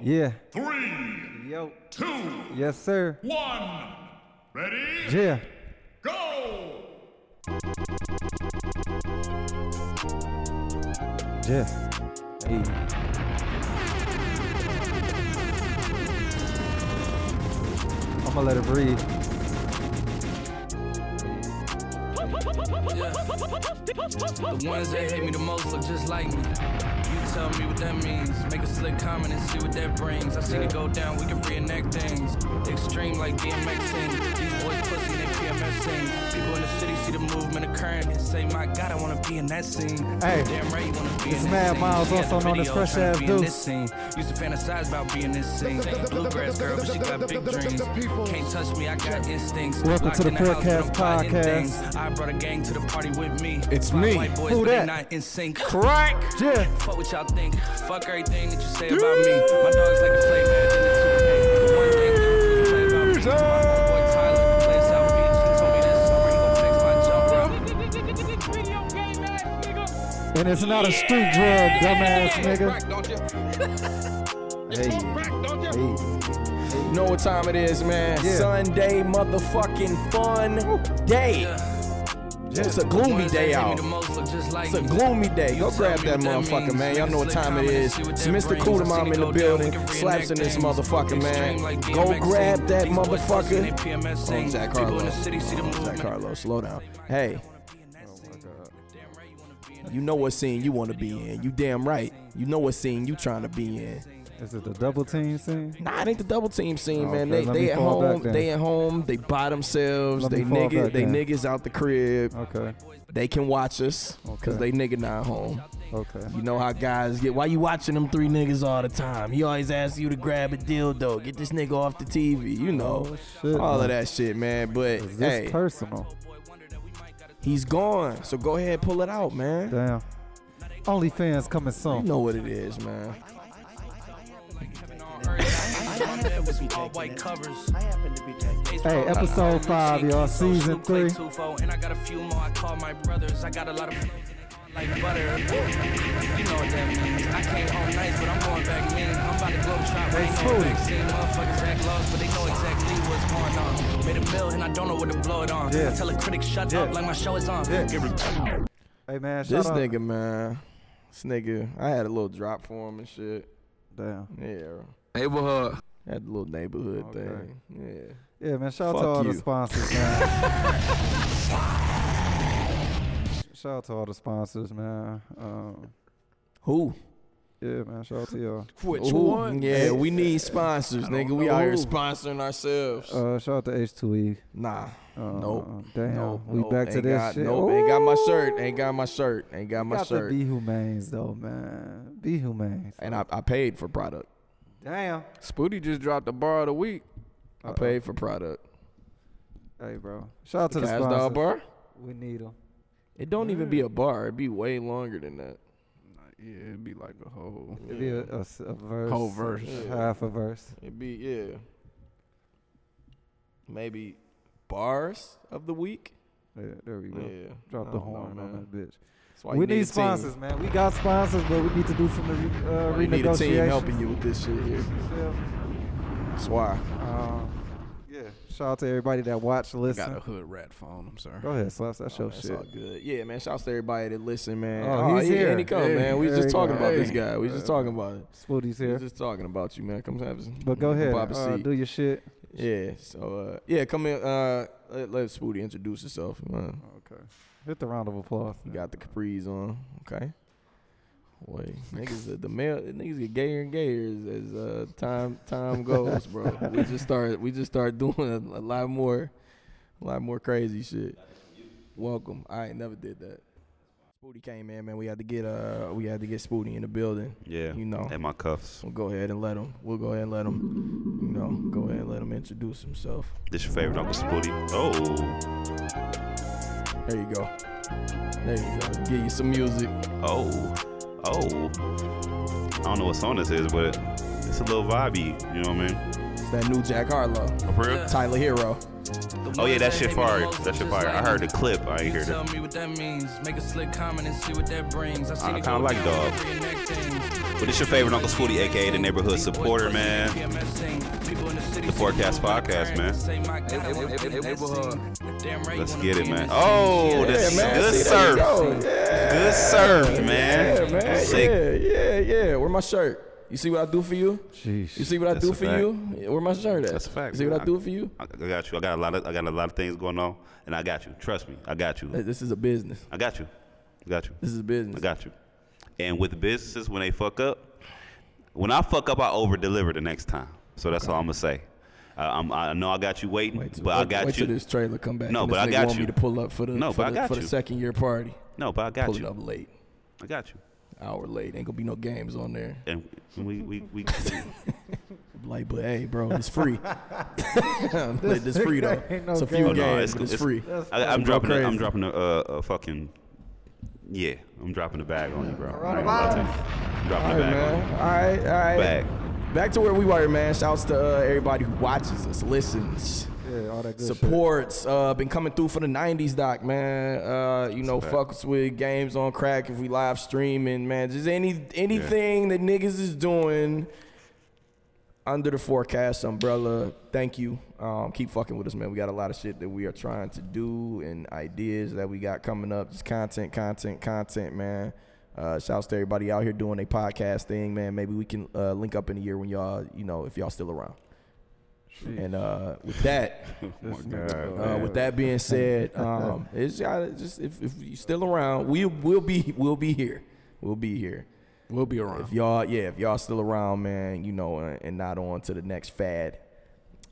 Yeah. three, Yo. two, Yes, sir. one. Ready? Yeah. Go! Yeah. Hey. I'm gonna let it breathe. The ones that hate me the most look just like me. Tell me what that means. Make a slick comment and see what that brings. I seen it go down, we can reenact things. Extreme like DMX sing. These boys pussy, sing. People in the city see the movement occurring and say, My God, I wanna be in that scene. Hey, Damn right, you wanna be it's in Mad this Myles, scene. Also known as Fresh Ass be Deuce. this scene. Used to fantasize about being this scene. Bluegrass girl, but she got big dreams. Can't touch me, I got instincts. Welcome to the 4Cast Podcast. I brought a gang to the party with me. It's me. Who that? not in sync. Crack. Yeah. Fuck what y'all think. Fuck everything that you say about me. My dogs like to play And it's not a street drug, dumbass nigga. Crack, don't you? Hey. Crack, don't you? Hey. You know what time it is, man. Yeah. Sunday motherfucking fun day. It's a gloomy day hate me out. the most look just like It's a gloomy day. Go grab that motherfucker, man. Y'all know what time slick it comment is. and see what It's Mr. brings. Cooter Mom in the building. Slaps in this motherfucker, man. Go grab that These boys pussy, motherfucker. they Oh, sing. Jack People in the Carlos. city see the Oh, Jack. Carlos, slow down. Hey. You know what scene you want to be in. You damn right. You know what scene you trying to be in. Is it the double team scene? Nah, it ain't the double team scene, Oh, man. okay, They they at home. They at home. They by themselves. Let they niggas. They then. niggas out the crib. Okay. They can watch us because Okay. they nigga not home. Okay. You know how guys get. Why you watching them three niggas all the time? He always asks you to grab a dildo. Get this nigga off the TV. You know Oh, shit, all man. of that shit, man. But hey, personal? He's gone. So go ahead, pull it out, man. Damn. OnlyFans coming soon. You know what it is, man. Hey, episode five, y'all, season three. And I got a few more. I call my brothers. I got a lot of like butter. You know what that means. I came home nice, but I'm going back mean. I'm about to glow trap. Hey, Ain't no vaccine. Motherfuckers act lost, but they know exactly what's going on. Made a mill and I don't know what to blow it on. Yeah. I tell a critic shut Yeah. up like my show is on. Yeah. Give it- Hey man, shout This out. nigga, man. This nigga. I had a little drop for him and shit. Damn. Yeah. Neighborhood. Had the little neighborhood Okay. thing. Yeah. Yeah, man. Shout out to all you. the sponsors, man. shout out to all the sponsors, man. Um, Who? yeah, man. Shout out to y'all. Which Who? one? Yeah, we need sponsors, nigga. We know out here sponsoring ourselves. Uh, shout out to H2E. nah. Uh, Nope. Damn. Nope. we nope. back to Ain't this got, shit. Nope. Ain't got my shirt. Ain't got my shirt. Ain't got my got shirt. to be humanes though, man. Be humane. and I, I paid for product. Damn. Spooty just dropped the bar of the week. I paid for product. Hey, bro. Shout out to the Cash sponsors. Dog Bar? We need them. It don't even be a bar. It'd be way longer than that. Yeah, it'd be like a whole. It'd be a, a s- a verse. Whole verse. Half a verse. It'd be yeah. Maybe bars of the week. Yeah, there we go. Yeah. Drop the don't know, horn on that bitch. That's why we you need, a team. sponsors, man. We got sponsors, but we need to do some re- uh, Why You need a team helping you with this shit here. That's why. Um, yeah. Shout out to everybody that watched, I got a hood rat phone. I'm sorry. Go ahead, Slaps. That's Oh, your that's shit. all good. Yeah, man. Shouts to everybody that listen, man. Oh, he's yeah, here. And he come, Hey, man. We just talking go. about this guy. We just talking about it. Spooty's We here. just talking about you, man. Come have some. But go ahead. Pop a Uh, seat. do your shit. Yeah. So uh, yeah, come in. Uh, let, let Spooty introduce himself. Uh, Okay. Hit the round of applause. you got the capris on. Okay. Boy, niggas, the, the male niggas get gayer and gayer as, as uh, time time goes, bro. we just start we just start doing a, a lot more, a lot more crazy shit. Welcome. I ain't never did that. Spooty came in, man. We had to get uh we had to get Spooty in the building. Yeah. You know. And my cuffs. We'll go ahead and let him. We'll go ahead and let him. You know, go ahead and let him introduce himself. This your favorite Uncle Spooty. Oh. There you go. There you go. Give you some music. Oh. Oh. I don't know what song this is, but it's a little vibey. You know what I mean? It's that new Jack Harlow. Oh, for real? Tyler Herro. Oh yeah, that shit fire. That shit fire. I heard the clip. I ain't hear Tell me what that means. Make a slick comment and see what that brings. I seen I kinda like down, Dog. But it's your favorite Uncle Spooty, aka the neighborhood supporter, man. The 4Cast Podcast, man. Let's get it, man. Oh, that's man. good surf. go. Yeah. Good surf, man. Yeah, man. Sick. Yeah, yeah, yeah. Where my shirt? You see what I do for you? Sheesh. You see what I do for fact. you? Where my shirt at? That's a fact. You see what I man. do for you? I, I got you. I got a lot of I got a lot of things going on, and I got you. Trust me, I got you. This is a business. I got you. I got you. This is business. I got you. And with businesses, when they fuck up, when I fuck up, I over deliver the next time. So that's all I'm gonna say. Uh, I'm, I know I got you waiting, Wait till, but I wait, got wait you. till this trailer come back. No, but I got want you. me to pull up for the No, for, but I the, got for you. the second year party. No, but I got you. Pull you. it up late, I got you. hour late. Ain't gonna be no games on there. And we we we. Like, but hey, bro, it's free. like, it's free though. Ain't no it's a few game. Oh, no, games, it's- but it's, it's- free. I, I'm dropping. A, I'm crazy. dropping a, a, a fucking. Yeah, I'm dropping a bag on you, bro. I ain't gonna lie to you. I'm dropping All a right, bag on man. you. All right, all right. Bag. Back to where we were, man. Shouts to uh, everybody who watches us, listens, Yeah, all that good shit. supports. Uh, been coming through for the '90s doc, man. Uh, you know, That's a fucks with games on Krack if we live streaming, man. Just any anything that niggas is doing under the 4Cast umbrella. Thank you. Um, keep fucking with us, man. We got a lot of shit that we are trying to do and ideas that we got coming up. Just content, content, content, man. Uh, shouts to everybody out here doing a podcast thing, man. Maybe we can uh, link up in a year when y'all, you know, if y'all still around. And uh, with that, God, uh, with that being said, um, it's just if, if you still around, we we'll be we'll be here. We'll be here. We'll be around. If y'all, yeah, if y'all still around, man, you know, and, and not on to the next fad,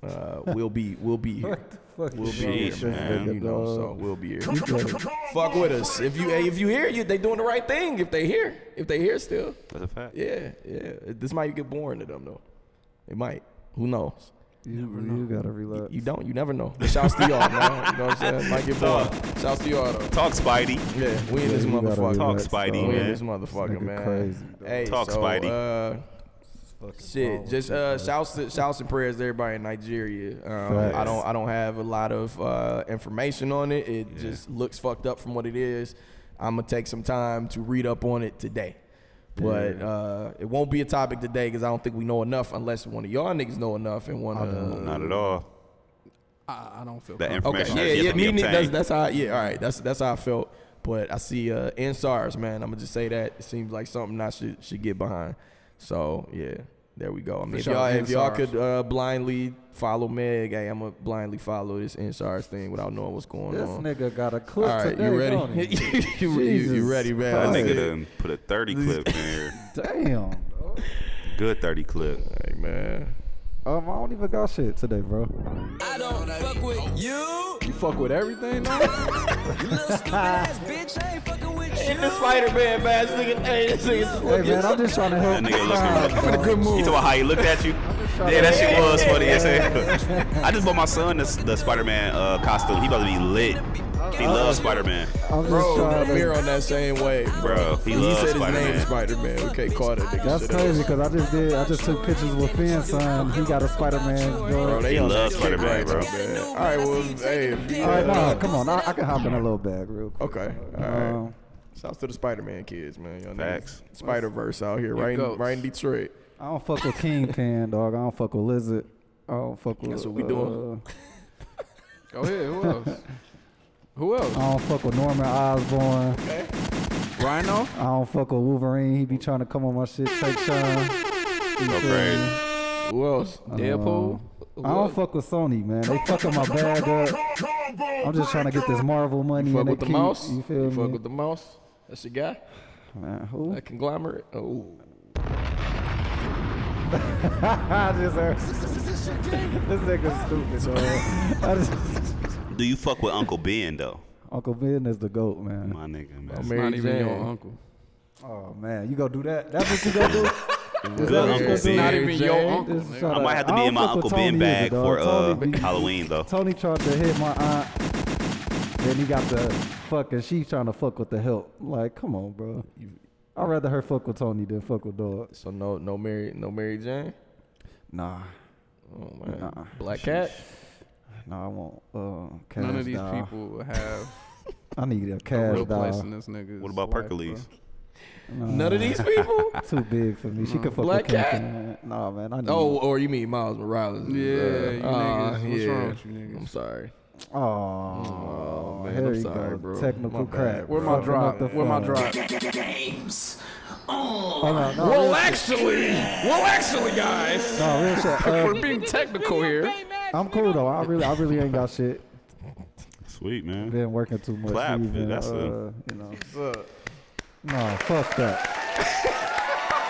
uh, we'll be, we'll be here. We'll be you, here, Sheesh, man. man. You know, so we'll be here. Come, come, come, come, Fuck with us. If you, if you hear, you they doing the right thing. If they hear, if they hear still, That's a fact. yeah, yeah. This might get boring to them though. It might. Who knows? You, you gotta relax. You don't. You never know. But shouts to y'all, man. You know what I'm saying? Might get boring. Shouts to y'all though. Talk, Spidey. Yeah, we in Yeah, this you gotta motherfucker. Talk, Spidey, dog. We in this motherfucker, man. crazy, dog. hey, Talk, so, Spidey. Uh, shit, just uh, shouts to shouts and prayers to everybody in Nigeria. Um, I don't I don't have a lot of uh, information on it. It just looks fucked up from what it is. I'm gonna take some time to read up on it today. But uh, it won't be a topic today because I don't think we know enough unless one of y'all niggas know enough and want to. Not at all. I, I don't feel That comfortable. information Okay, yeah, yeah, me, ne- obtained. that's, that's how. Yeah, all right, that's that's how I felt. But I see uh, EndSARS, man. I'm gonna just say that it seems like something I should should get behind. So yeah, there we go. I mean, if sure, y'all if y'all could uh, blindly follow Meg, hey, I'm gonna blindly follow this EndSARS thing without knowing what's going This on. This nigga got a clip all right, today, you ready? you, you, you Jesus ready, man? That I Christ. nigga said, done put a 30 clip in here. Damn. Good 30 clip. Hey man, Um, I don't even got shit today, bro. I don't fuck with you. You fuck with everything now? You little stupid ass bitch. I ain't fucking with you. in the Spider-Man mask, nigga. Hey, this nigga just Hey man, I'm just trying to help. That nigga crowd, looking dog. good You mood. talking about how he looked at you? Yeah, that shit was funny as. I just bought my son the, the Spider-Man uh, costume. He about to be lit. He loves Spider-Man. I'm just Bro, trying Amir on that same wave, Bro, he He loves said his name Spider-Man. is Spider-Man. We can't call that nigga That's shit crazy because I just did. I just took pictures with Finn's son. He got a Spider-Man. Bro, they He on loves that shit Spider-Man, right bro. man. All right, well, hey, if you, All right, uh, nah, come on. I, I can hop in a little bag real quick. Okay, all right. Um, Shouts to the Spider-Man kids, man. Y'all Facts. Spider Verse out here, right, in, goats. right in Detroit. I don't fuck with Kingpin, dog. I don't fuck with Lizard. I don't fuck with. That's what we doing. uh, Go ahead. Who else? Who else? I don't fuck with Norman Osborn. Rhino? I don't fuck with Wolverine. He be trying to come on my shit, take. You Go crazy. Who else? Deadpool? Um, I don't fuck with Sony, man. They fucking my bag up. I'm just trying to get this Marvel money. Fuck and with the keep- mouse. You feel Fuck me? with the mouse. That's your guy. man, who? That conglomerate. Oh, I just heard. this nigga's stupid, man. I just, Do you fuck with Uncle Ben, though? Uncle Ben is the goat, man. My nigga, Oh, man. Mary Not even Jane. your uncle. Oh man, you gonna do that? That's what you gonna do? Good that Uncle Ben. Not Mary even your uncle. Just I might have to be in my Uncle Ben either, bag dog. for uh, Tony Halloween, though. Tony tried to hit my aunt. Then he got the fucking she trying to fuck with the help. Like, come on, bro. I'd rather her fuck with Tony than fuck with dog. So no, no Mary, no Mary Jane. Nah, Oh man, Nah. Black Cat. Nah, I want uh, cash None of these doll. people have I need a a cash real place doll. in this nigga's What about life, Perkalees? bro. None of these people. Too big for me. She could fuck Black with Kim Cat? Kardashian. Nah, man. I need. Oh, or you mean Miles Morales? Yeah, you Uh, niggas. What's yeah. wrong with you niggas? I'm sorry. Oh, Oh, man, here I'm sorry, go. bro. Technical My bad, crap. Where my Fucking drop? up the Where my phone. Games. Oh, no, no, Well, real actually, well, actually, guys, No, real shit. for Uh, being technical here, I'm cool though. I really, I really ain't got shit. Sweet man. Been working too much. Clap, even, that's a- uh, you know. No, fuck that.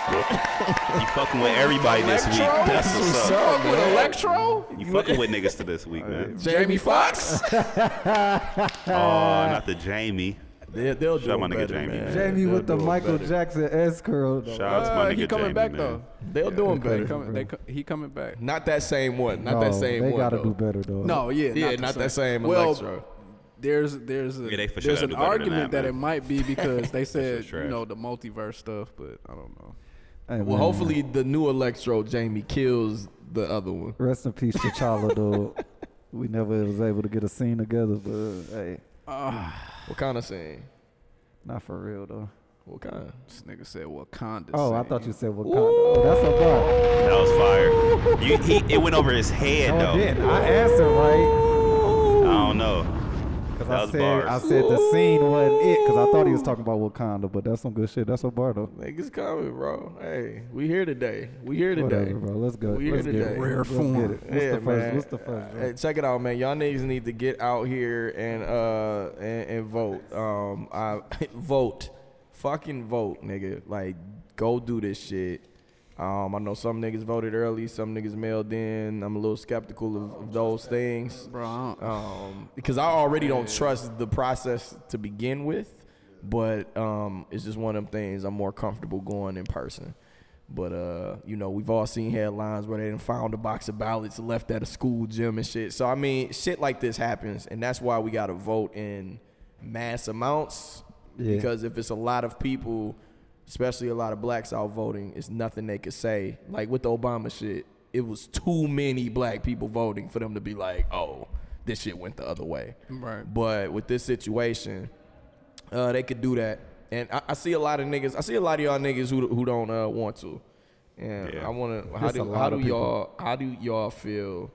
You fucking with everybody this week. That's what's up. fuck with Electro, You fucking with niggas to this week, man. Jamie Foxx. Oh, not the Jamie. They, they'll do Shout my nigga better, Jamie. man. Jamie They'll with the do Michael better. Jackson S curl. though. Shout out to my Uh, nigga he coming Jamie, back man. though. They'll do him They better. coming, they, co- he coming back. Not that same one. Not no, that same they one. gotta though. do better though. No, yeah, Yeah, the not that same Well, Electro. there's there's a, Yeah, they for sure there's gotta an do better than argument that, that, it man. might be because they said shit's trash. you know the multiverse stuff, but I don't know. Hey, Well, man. hopefully the new Electro Jamie kills the other one. Rest in peace, T'Challa, though. We never was able to get a scene together, but hey, What kind of scene? not for real though. What kind? This nigga said Wakanda. Oh, I thought you said Wakanda. Oh, that's a bar. That was fire. You, he, it went over his head oh, No, though. it didn't. I answered right I don't know. That I said bars. I said the scene wasn't it because I thought he was talking about Wakanda, but that's some good shit. That's a bar though. Niggas coming, bro. Hey, we here today. We here today. Whatever, bro. Let's go. We here Let's today. Rare Let's form. get it. What's yeah, the first? man. What's the first? bro? Hey, check it out, man. Y'all niggas need to get out here and uh and, and vote. Um, I vote, fucking vote, nigga. Like, go do this shit. Um, I know some niggas voted early, some niggas mailed in. I'm a little skeptical of, of those things. bro. I don't- um, because I already don't trust the process to begin with. But um, it's just one of them things I'm more comfortable going in person. But uh, you know, we've all seen headlines where they done found a box of ballots left at a school gym and shit. So I mean, shit like this happens, and that's why we gotta vote in mass amounts. Yeah. Because if it's a lot of people, especially a lot of blacks out voting, it's nothing they could say. Like with the Obama shit, it was too many black people voting for them to be like, oh, this shit went the other way. Right. But with this situation, uh, they could do that. And I, I see a lot of niggas. I see a lot of y'all niggas who who don't uh, want to. And Yeah. I want to. How It's do how do y'all how do y'all feel?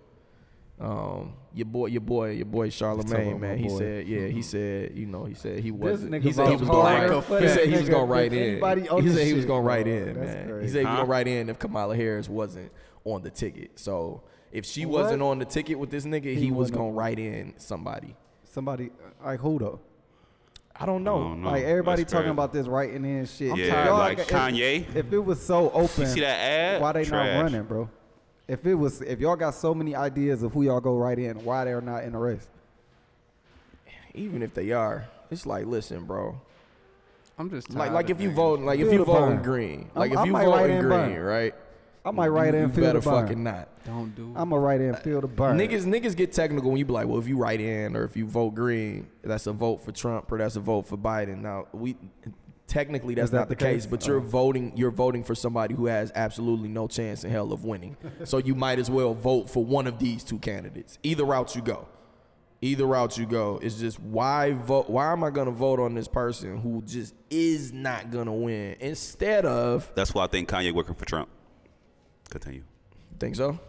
Um, your boy, your boy, your boy about Charlemagne, man. He boy. said, yeah, he mm-hmm. said, you know, he said he wasn't. He said he was gonna write. He oh, said he was gonna write in. He said he was gonna write in, That's man. He said he was gonna write in if Kamala Harris wasn't on the ticket. So if she What? wasn't on the ticket with this nigga, he, He was gonna write in somebody. Somebody like who though? I don't know. I don't know. Like everybody That's talking crazy. about this writing in shit. Yeah, Y'all like got- if- Kanye. If, it was so open, You see that ad? why they Trash. not running, bro? If it was, if y'all got so many ideas of who y'all go right in, why they're not in the race? Even if they are, it's like, listen, bro. I'm just Like, tired like of if you niggas. vote, like if you the voting green, like if you might write voting in green, burn. right? I might write you, in you feel better the burn. fucking not. don't do. It. I'm gonna write in feel the burn. Niggas, niggas get technical when you be like, well, if you write in or if you vote green, that's a vote for Trump or that's a vote for Biden. Now we technically that's that not the, the case, case? but you're Oh. voting you're voting for somebody who has absolutely no chance in hell of winning. so you might as well vote for one of these two candidates. Either route you go. Either route you go. It's just why vote why am I gonna vote on this person who just is not gonna win instead of That's why I think Kanye working for Trump. Continue. think so?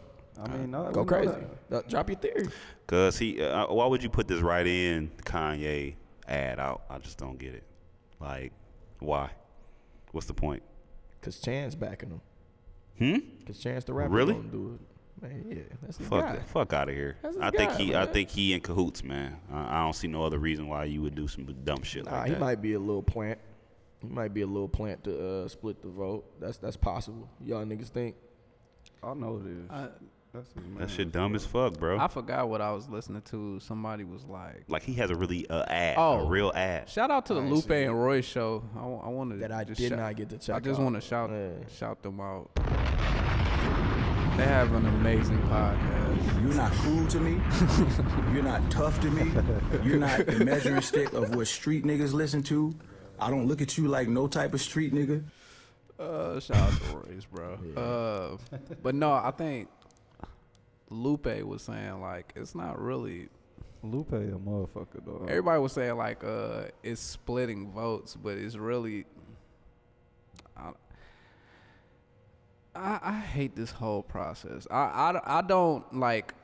I mean, no, Go crazy. that. Uh, drop your theory. Cause he, uh, why would you put this right in Kanye ad out? I just don't get it. Like, why? What's the point? Cause Chance backing him. Hmm? Cause Chance the rapper Really? gonna do it. Man, yeah, that's his Fuck, guy. fuck out of here. That's his I think guy, he, I think he in cahoots, man. I, I don't see no other reason why you would do some dumb shit Nah, like that. he might be a little plant. He might be a little plant to uh, split the vote. That's that's possible. Y'all niggas think? I know it is. I, That's his man. That shit dumb as fuck, bro. I forgot what I was listening to. Somebody was like, like he has a really uh, ad, a Oh. real ad. "Shout out to the I Lupe seen and Roy show." I, wa- I wanted That I just did shout- not get to check. I just want to shout Yeah. shout them out. They have an amazing podcast. You're not cool to me. You're not tough to me. You're not the measuring stick of what street niggas listen to. I don't look at you like no type of street nigga. Uh, shout out to Royce, bro. Uh, but no, I think Lupe was saying like it's not really. Lupe a motherfucker though. Everybody was saying like uh it's splitting votes, but it's really I, I, I hate this whole process. I, I, I don't like.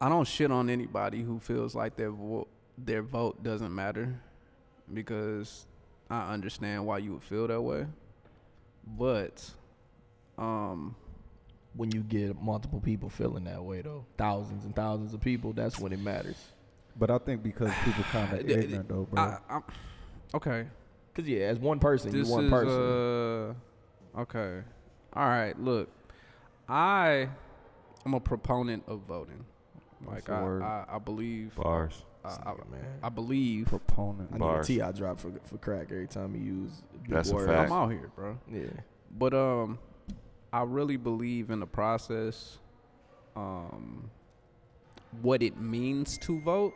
I don't shit on anybody who feels like their vo- their vote doesn't matter, because I understand why you would feel that way. But, um, When you get multiple people feeling that way, though, thousands and thousands of people, that's when it matters. But I think because people kind of ignorant though, bro. I, I'm, okay, Cause yeah, as one person, this you one is person. uh, okay. All right, look, I am a proponent of voting. Like I. I, I believe, Bars. I, I, man. I believe Proponent. I need Bars. T I drop for for crack every time he use big That's a fact. I'm out here, bro. Yeah. But um, I really believe in the process. Um, what it means to vote.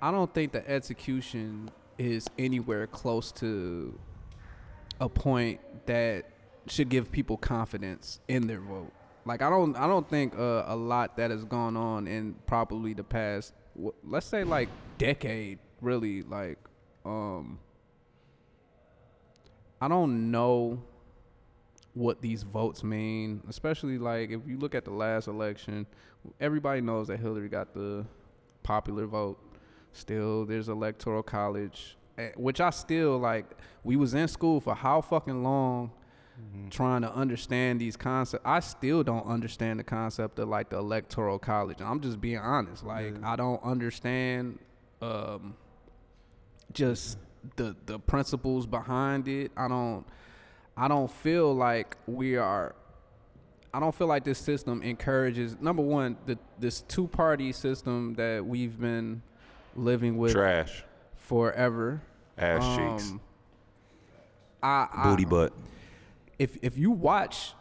I don't think the execution is anywhere close to a point that should give people confidence in their vote. Like I don't, I don't think uh, a lot that has gone on in probably the past, let's say like decade, really. Like, um, I don't know what these votes mean, especially like if you look at the last election, everybody knows that Hillary got the popular vote. Still, there's electoral college, which I still like. We was in school for how fucking long, trying to understand these concepts. I still don't understand the concept of like the electoral college. I'm just being honest. Like I don't understand. Um, just the the principles behind it. I don't I don't feel like we are I don't feel like this system encourages number one, the this two party system that we've been living with Trash. forever. Ass cheeks. Um, I, I Booty butt. if if you watch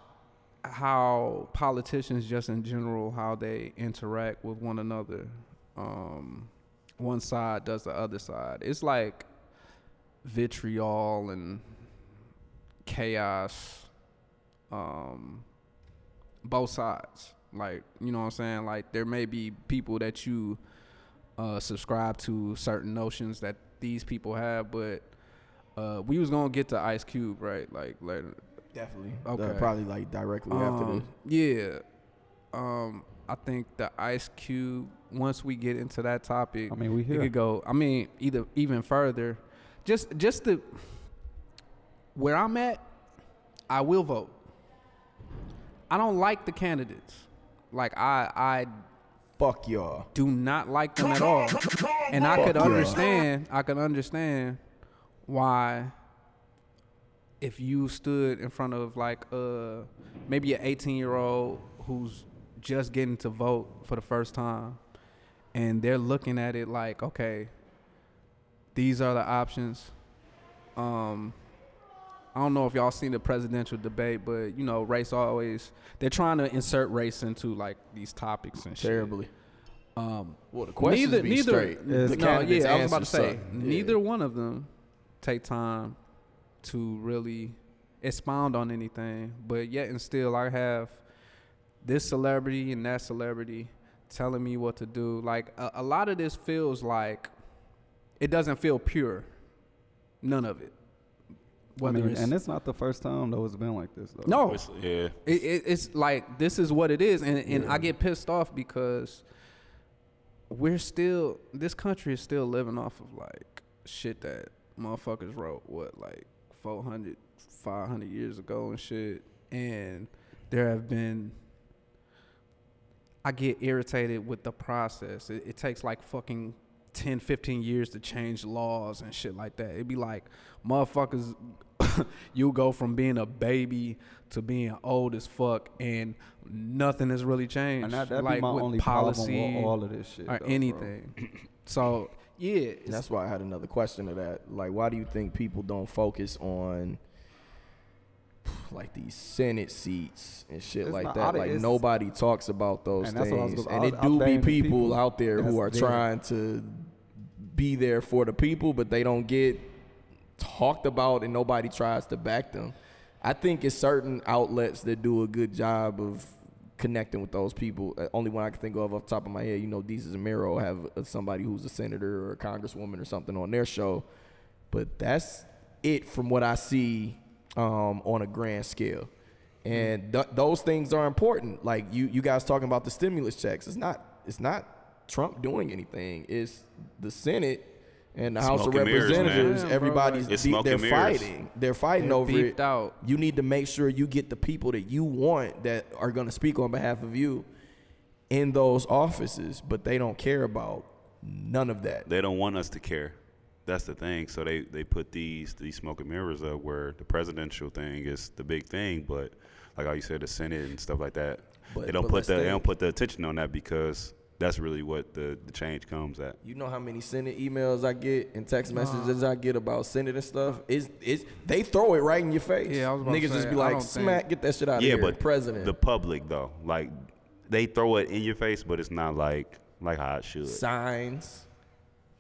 how politicians just in general how they interact with one another um one side does the other side it's like vitriol and chaos um both sides like you know what i'm saying like there may be people that you uh subscribe to certain notions that these people have but uh we was gonna get to ice cube right like later Definitely. Okay. Uh, probably like directly after um, this. Yeah. Um, I think the Ice Cube. Once we get into that topic, I mean, we it here. could go. I mean, either even further. Just, just the where I'm at, I will vote. I don't like the candidates. Like I, I Fuck y'all. do not like them at all. And I could understand, I could understand why if you stood in front of like uh maybe an 18 year old who's just getting to vote for the first time and they're looking at it like okay these are the options um I don't know if y'all seen the presidential debate, but you know, race always they're trying to insert race into like these topics and shit. Terribly. Um, Well, the questions neither, be neither, straight. The no, candidates' yeah, I was about to say, suck. Yeah. neither one of them take time to really expound on anything. But yet and still, I have this celebrity and that celebrity telling me what to do. Like a, a lot of this feels like it doesn't feel pure. None of it. I mean, it's and it's not the first time though it's been like this though. no, It's- yeah. it, it, it's like this is what it is, and and I get pissed off because we're still this country is still living off of like shit that motherfuckers wrote what like 400 500 years ago and shit and there have been I get irritated with the process. It, it takes like fucking 10, 15 years to change laws and shit like that. It'd be like motherfuckers, you go from being a baby to being old as fuck and nothing has really changed. and that that'd like be my with only policy problem with all of this shit or though, anything. so yeah, That's why I had another question to that. Like, why do you think people don't focus on like these Senate seats and shit It's like not- that? I- Like nobody talks about those And that's was things, gonna- and it do be people, people out there who are there. trying to be there for the people, but they don't get talked about, and nobody tries to back them. I think it's certain outlets that do a good job of connecting with those people. Uh, only one I can think of off the top of my head, you know, Desus and Mero have uh, somebody who's a senator or a congresswoman or something on their show, but that's it from what I see um, on a grand scale. And th- those things are important. Like you, you guys talking about the stimulus checks. It's not. It's not Trump doing anything. It's the Senate and the House Smoke of and mirrors. Representatives. Everybody's It's beat- smoke they're mirrors. fighting. They're fighting They're over it. out. You need to make sure you get the people that you want that are going to speak on behalf of you in those offices, but they don't care about none of that. They don't want us to care. That's the thing. So they, they put these these smoke and mirrors up where the presidential thing is the big thing, but like how you said, the Senate and stuff like that. But- they don't put let's the they don't put the attention on that because that's really what the, the change comes at. You know how many Senate emails I get and text messages I get about Senate and stuff? Is is they throw it right in your face. Yeah, I was about to Niggas just be like, smack, think- get that shit out yeah, of here. but president. the public though, like they throw it in your face, but it's not like like how it should. signs.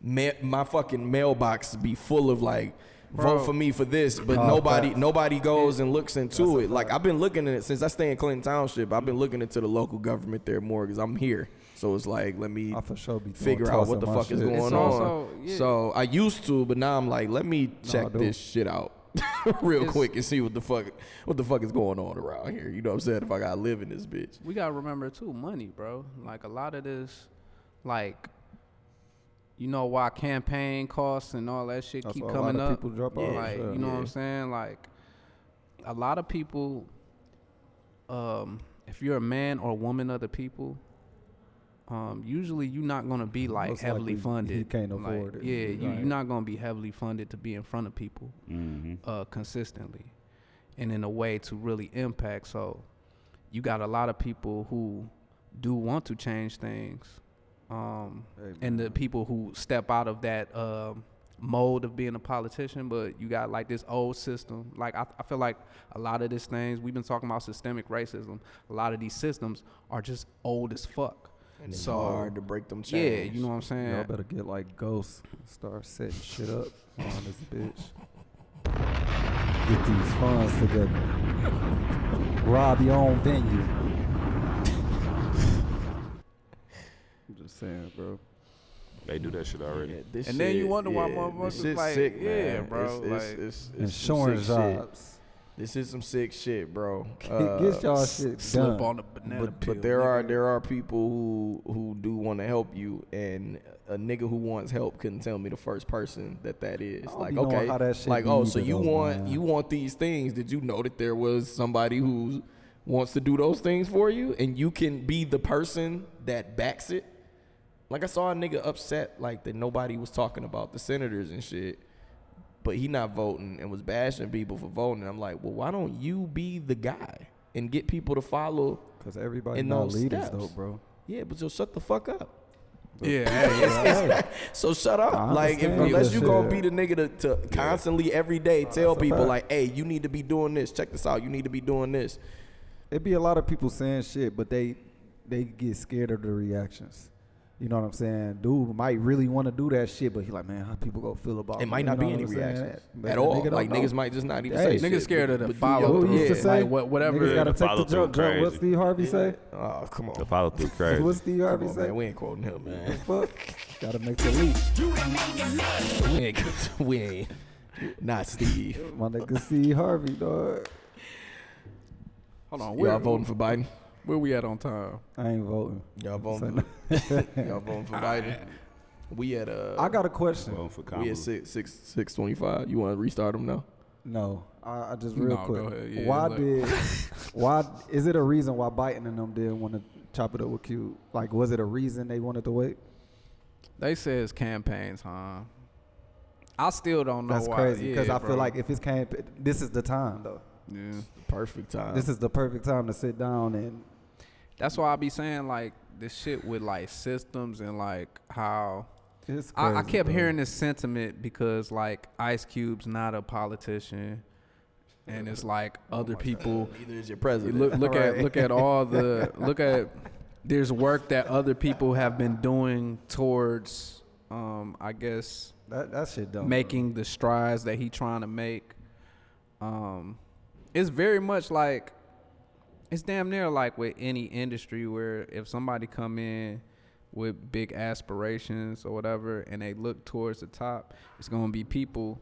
Ma- my fucking mailbox be full of like Bro. vote for me for this, but Oh, nobody facts. nobody goes and looks into That's it. Like I've been looking at it since I stay in Clinton Township. I've been looking into the local government there more because I'm here. So it's like let me for sure be figure out what the my fuck is shit. going It's on. also- yeah. So I used to, but now I'm like, let me check don't. this shit out real It's- quick and see what the fuck what the fuck is going on around here. You know what I'm saying? If I gotta live in this bitch. we gotta remember too, money, bro. Like a lot of this, like, you know why campaign costs and all that shit That's keep why a lot coming of up. people drop Yeah. off. like, yeah. you know what I'm saying? Like, a lot of people, um, if you're a man or a woman of the people, um, usually you're not gonna be like Most heavily likely funded. he can't Like, it. Yeah, you, Right. you're not gonna be heavily funded to be in front of people hmm uh, consistently and in a way to really impact. So you got a lot of people who do want to change things, um, and the people who step out of that um, mode of being a politician. But you got like this old system. Like I, I feel like a lot of these things we've been talking about systemic racism. A lot of these systems are just old as fuck. And it's So, hard to break them chains. Yeah, chains. you know what I'm saying. Y'all better get like ghosts, and start setting shit up on this bitch. Get these funds together. Rob your own venue. I'm just saying, bro. They do that shit already. Yeah, this And then you shit- wonder why yeah, motherfuckers this like, sick, yeah, man. bro, It's, it's, like- it's, it's some Insurance sick shit. Jobs. This is some sick shit, bro. Get Uh, Get y'all shit Slip done. on the banana but, peel, but there are there are people who who do want to help you, and a nigga who wants help couldn't tell me the first person that that is. Like okay, how that shit like oh, so you want man. you want these things? Did you know that there was somebody who wants to do those things for you, and you can be the person that backs it? Like I saw a nigga upset like that nobody was talking about the senators and shit. But he not voting and was bashing people for voting. I'm like, well, why don't you be the guy and get people to follow? Cause everybody in not those leaders steps. though, bro. Yeah, but just shut the fuck up. Yeah, hey, it's- So shut up. I Like, if, unless you gonna be the nigga to, to constantly every day tell people like, hey, you need to be doing this. Check this out. You need to be doing this. It be a lot of people saying shit, but they they get scared of the reactions. You know what I'm saying? Dude might really want to do that shit, but he like, man, how people gonna feel about It me? might You not know be any I'm saying? reactions But at all. nigga Like know. niggas might just not even Hey, say niggas shit, scared of the follow your- What used to yeah. say? Like, what- whatever- Niggas gotta The take the joke. joke. What crazy. Steve Harvey say? Oh, come on. The follow through crazy. What Steve Harvey on, say? man. We ain't quoting him, man. Fuck. Gotta make the leap. we ain't. We ain't. Not Steve. My nigga Steve Harvey, dog. hold on, Y'all voting for Biden? Where we at on time? I ain't voting. Y'all voting Say for Y'all voting for Biden? We at uh I got a question. Voting for Kamala. we Kamala. at six six six twenty five. You want to restart them now? No, I, I just real No, quick. go ahead. Yeah, why look. did? Why is it a reason why Biden and them didn't want to chop it up with Q? Like, was it a reason they wanted to wait? They say it's campaigns, huh? I still don't know That's why. crazy because Yeah, I feel bro. like if it's camp, this is the time though. yeah. Perfect time. This is the perfect time to sit down and That's why I be saying like this shit with like systems and like how it's I, I kept bro. hearing this sentiment because like Ice Cube's not a politician, and it's like other people. Neither is your president. Look, look at look at all the look at. There's work that other people have been doing towards, um, I guess, that that shit dumb. bro. making the strides that he trying to make. Um, it's very much like it's damn near like with any industry where if somebody come in with big aspirations or whatever and they look towards the top, it's gonna be people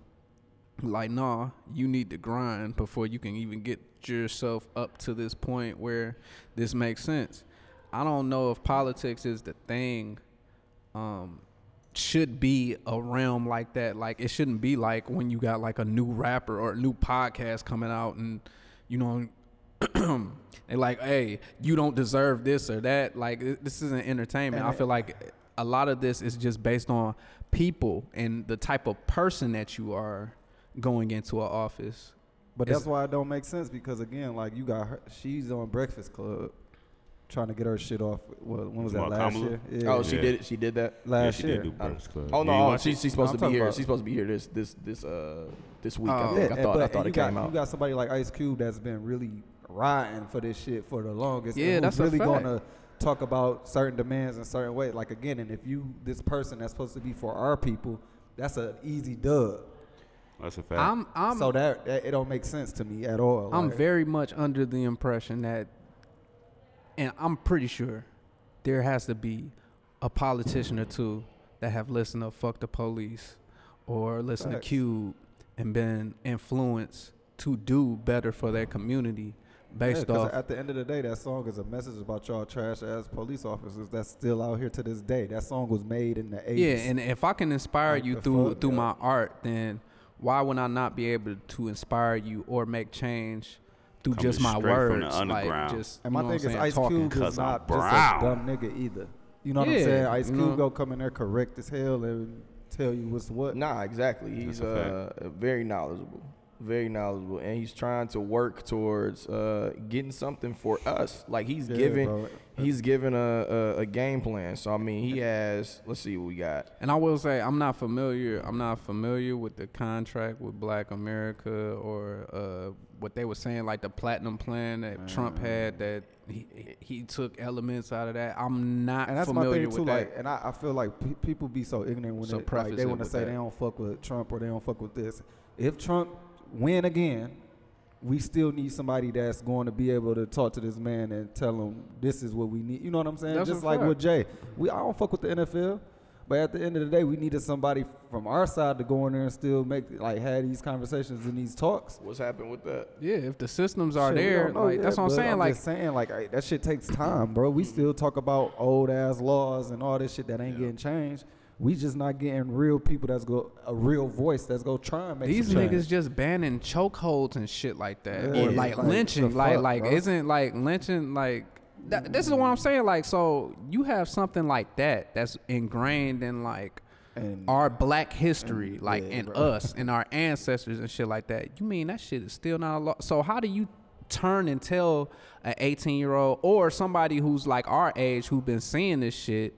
like, nah, you need to grind before you can even get yourself up to this point where this makes sense. I don't know if politics is the thing. Um, should be a realm like that. Like it shouldn't be like when you got like a new rapper or a new podcast coming out and you know and like, hey, you don't deserve this or that. Like this isn't entertainment. And I feel like a lot of this is just based on people and the type of person that you are going into an office. But It's- that's why it don't make sense because again, like you got her, she's on Breakfast Club, trying to get her shit off. What, when was that last Kamala? year? Yeah, Oh, she Yeah. did. It. She did that. Yeah, last she year. did do Breakfast Club. Oh no, Yeah, oh, watch she's, supposed I'm to be here. She's supposed to be here this this this uh this week. Oh. I Yeah, think. I and- thought I thought it got, came out. You got somebody like Ice Cube that's been really riding for this shit for the longest. Yeah, and who's that's a really fact. gonna talk about certain demands in certain ways. Like again, and if you this person that's supposed to be for our people, that's an easy dub. That's a fact. I'm I'm so that, that it don't make sense to me at all. I'm Like, very much under the impression that, and I'm pretty sure there has to be a politician or two that have listened to "Fuck the Police" or listened Facts. to Cube and been influenced to do better for their community based Yeah, 'cause off. at the end of the day, that song is a message about y'all trash ass police officers that's still out here to this day. That song was made in the 80s. Yeah, and if I can inspire Like you through fuck, through yeah. my art, then why would I not be able to inspire you or make change through Coming just my straight from the words? Like just And my thing is, saying, Ice talking. Cube is not just a dumb nigga either. You know what I'm saying? Ice you Cube know. go come in there correct as hell and tell you what's what. Nah, exactly. He's uh, very knowledgeable, very knowledgeable, and he's trying to work towards uh, getting something for us. Like he's Yeah, giving, bro. he's giving a, a a game plan. So I mean, he has. Let's see what we got. And I will say I'm not familiar. I'm not familiar with the contract with Black America or uh, what they were saying, like the platinum plan that Trump had. That he he took elements out of that. I'm not And that's my familiar thing too. with Like, and I, I feel like pe- people be so ignorant when So it, like, they want to say that. they don't fuck with Trump or they don't fuck with this. If Trump win again, we still need somebody that's going to be able to talk to this man and tell him this is what we need. You know what I'm saying? That's Just like fact. with Jay, we I don't fuck with the NFL. But at the end of the day, we needed somebody from our side to go in there and still make like have these conversations and these talks. What's happened with that? yeah, if the systems are Shit, there, don't like yet, that's what I'm but saying. like just saying, like hey, that shit takes time, bro. We still talk about old ass laws and all this shit that ain't getting changed. We just not getting real people that's go a real voice that's go try and make These change. niggas just banning chokeholds and shit like that, Yeah, or like, like, lynching. the Like, like bro? isn't like lynching like. That, this is what I'm saying. Like, so you have something like that that's ingrained in like And- our Black history, and- like yeah, in bro. us and our ancestors and shit like that. You mean that shit is still not a law? So how do you turn and tell an 18 year old or somebody who's like our age who've been seeing this shit?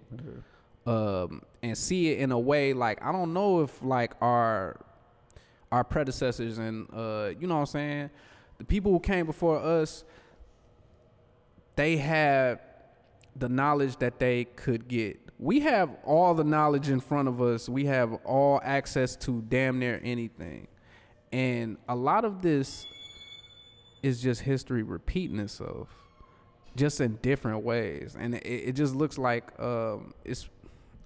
Um, and see it in a way like I don't know if like our our predecessors and uh, you know what I'm saying, the people who came before us, they had the knowledge that they could get. We have all the knowledge in front of us. We have all access to damn near anything. And a lot of this is just history repeating itself just in different ways and it, it just looks like um it's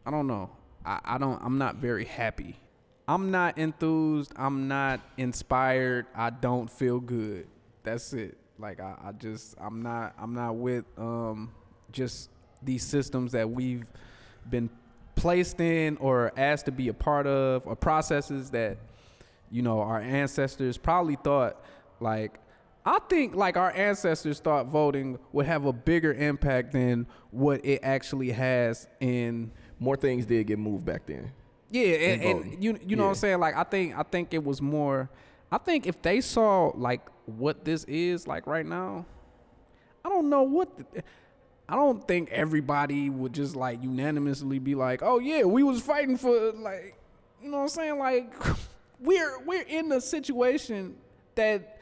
i don't know. I, I don't i'm not very happy. I'm not enthused. I'm not inspired. I don't feel good. That's it. Like i, I just i'm not i'm not with um just these systems that we've been placed in or asked to be a part of or processes that you know our ancestors probably thought like I think like our ancestors thought voting would have a bigger impact than what it actually has in More things did get moved back then. yeah, and, And you you know what I'm saying? Like I think I think it was more I think if they saw like what this is like right now, I don't know what the, I don't think everybody would just like unanimously be like, "Oh yeah, we was fighting for like you know what I'm saying? Like we're we're in a situation that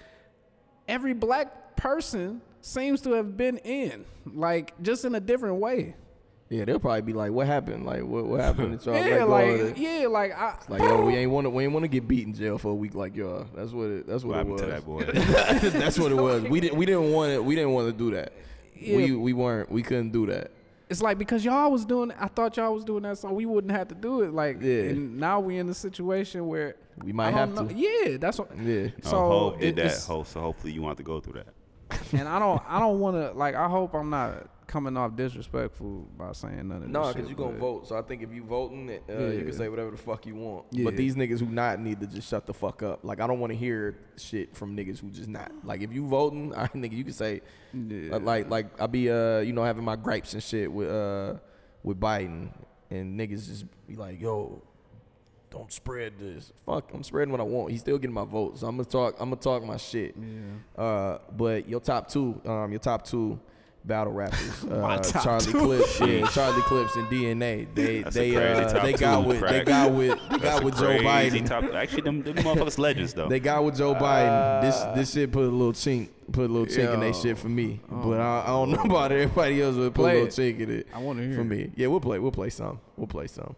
every black person seems to have been in, like just in a different way. Yeah, they'll probably be like, "What happened? Like, what what happened?" It's all yeah, let go like of it. yeah, like I Like yo, we ain't want to we ain't want to get beat in jail for a week like y'all. That's what it. That's what, What it happened was. to that boy? that's what it was. We didn't we didn't want it. We didn't want to do that. We Yeah. we weren't. We couldn't do that. it's like because y'all was doing, I thought y'all was doing that, so we wouldn't have to do it. Like, Yeah. and now we in a situation where We might have don't to. Yeah, that's what. Yeah. Oh, So Hov it- did that. it's- Hov, so hopefully you want to go through that. and I don't, I don't want to like. I hope I'm not coming off disrespectful by saying none of No, this. because you gonna but- vote. So I think if you voting, uh, you can say whatever the fuck you want. Yeah. But these niggas who not need to just shut the fuck up. Like I don't want to hear shit from niggas who just not. Like if you voting, I think you can say, uh, like like I be uh you know having my gripes and shit with uh with Biden and niggas just be like yo. Don't spread this. Fuck, I'm spreading what I want. He's still getting my vote, so I'm gonna talk. I'm gonna talk my shit. Yeah. Uh, but your top two, um, your top two battle rappers, uh, top Charlie two. Clips, yeah, Charlie Clips and DNA. They That's they uh, top they two, got with they got with they That's got with Joe Biden. Top, actually, them, them motherfuckers legends though. They got with Joe Biden. This this shit put a little chink, put a little chink in that shit for me. but I, I don't know about everybody else, but put a little it. chink in it I wanna hear for me. Yeah, we'll play. We'll play some. We'll play some.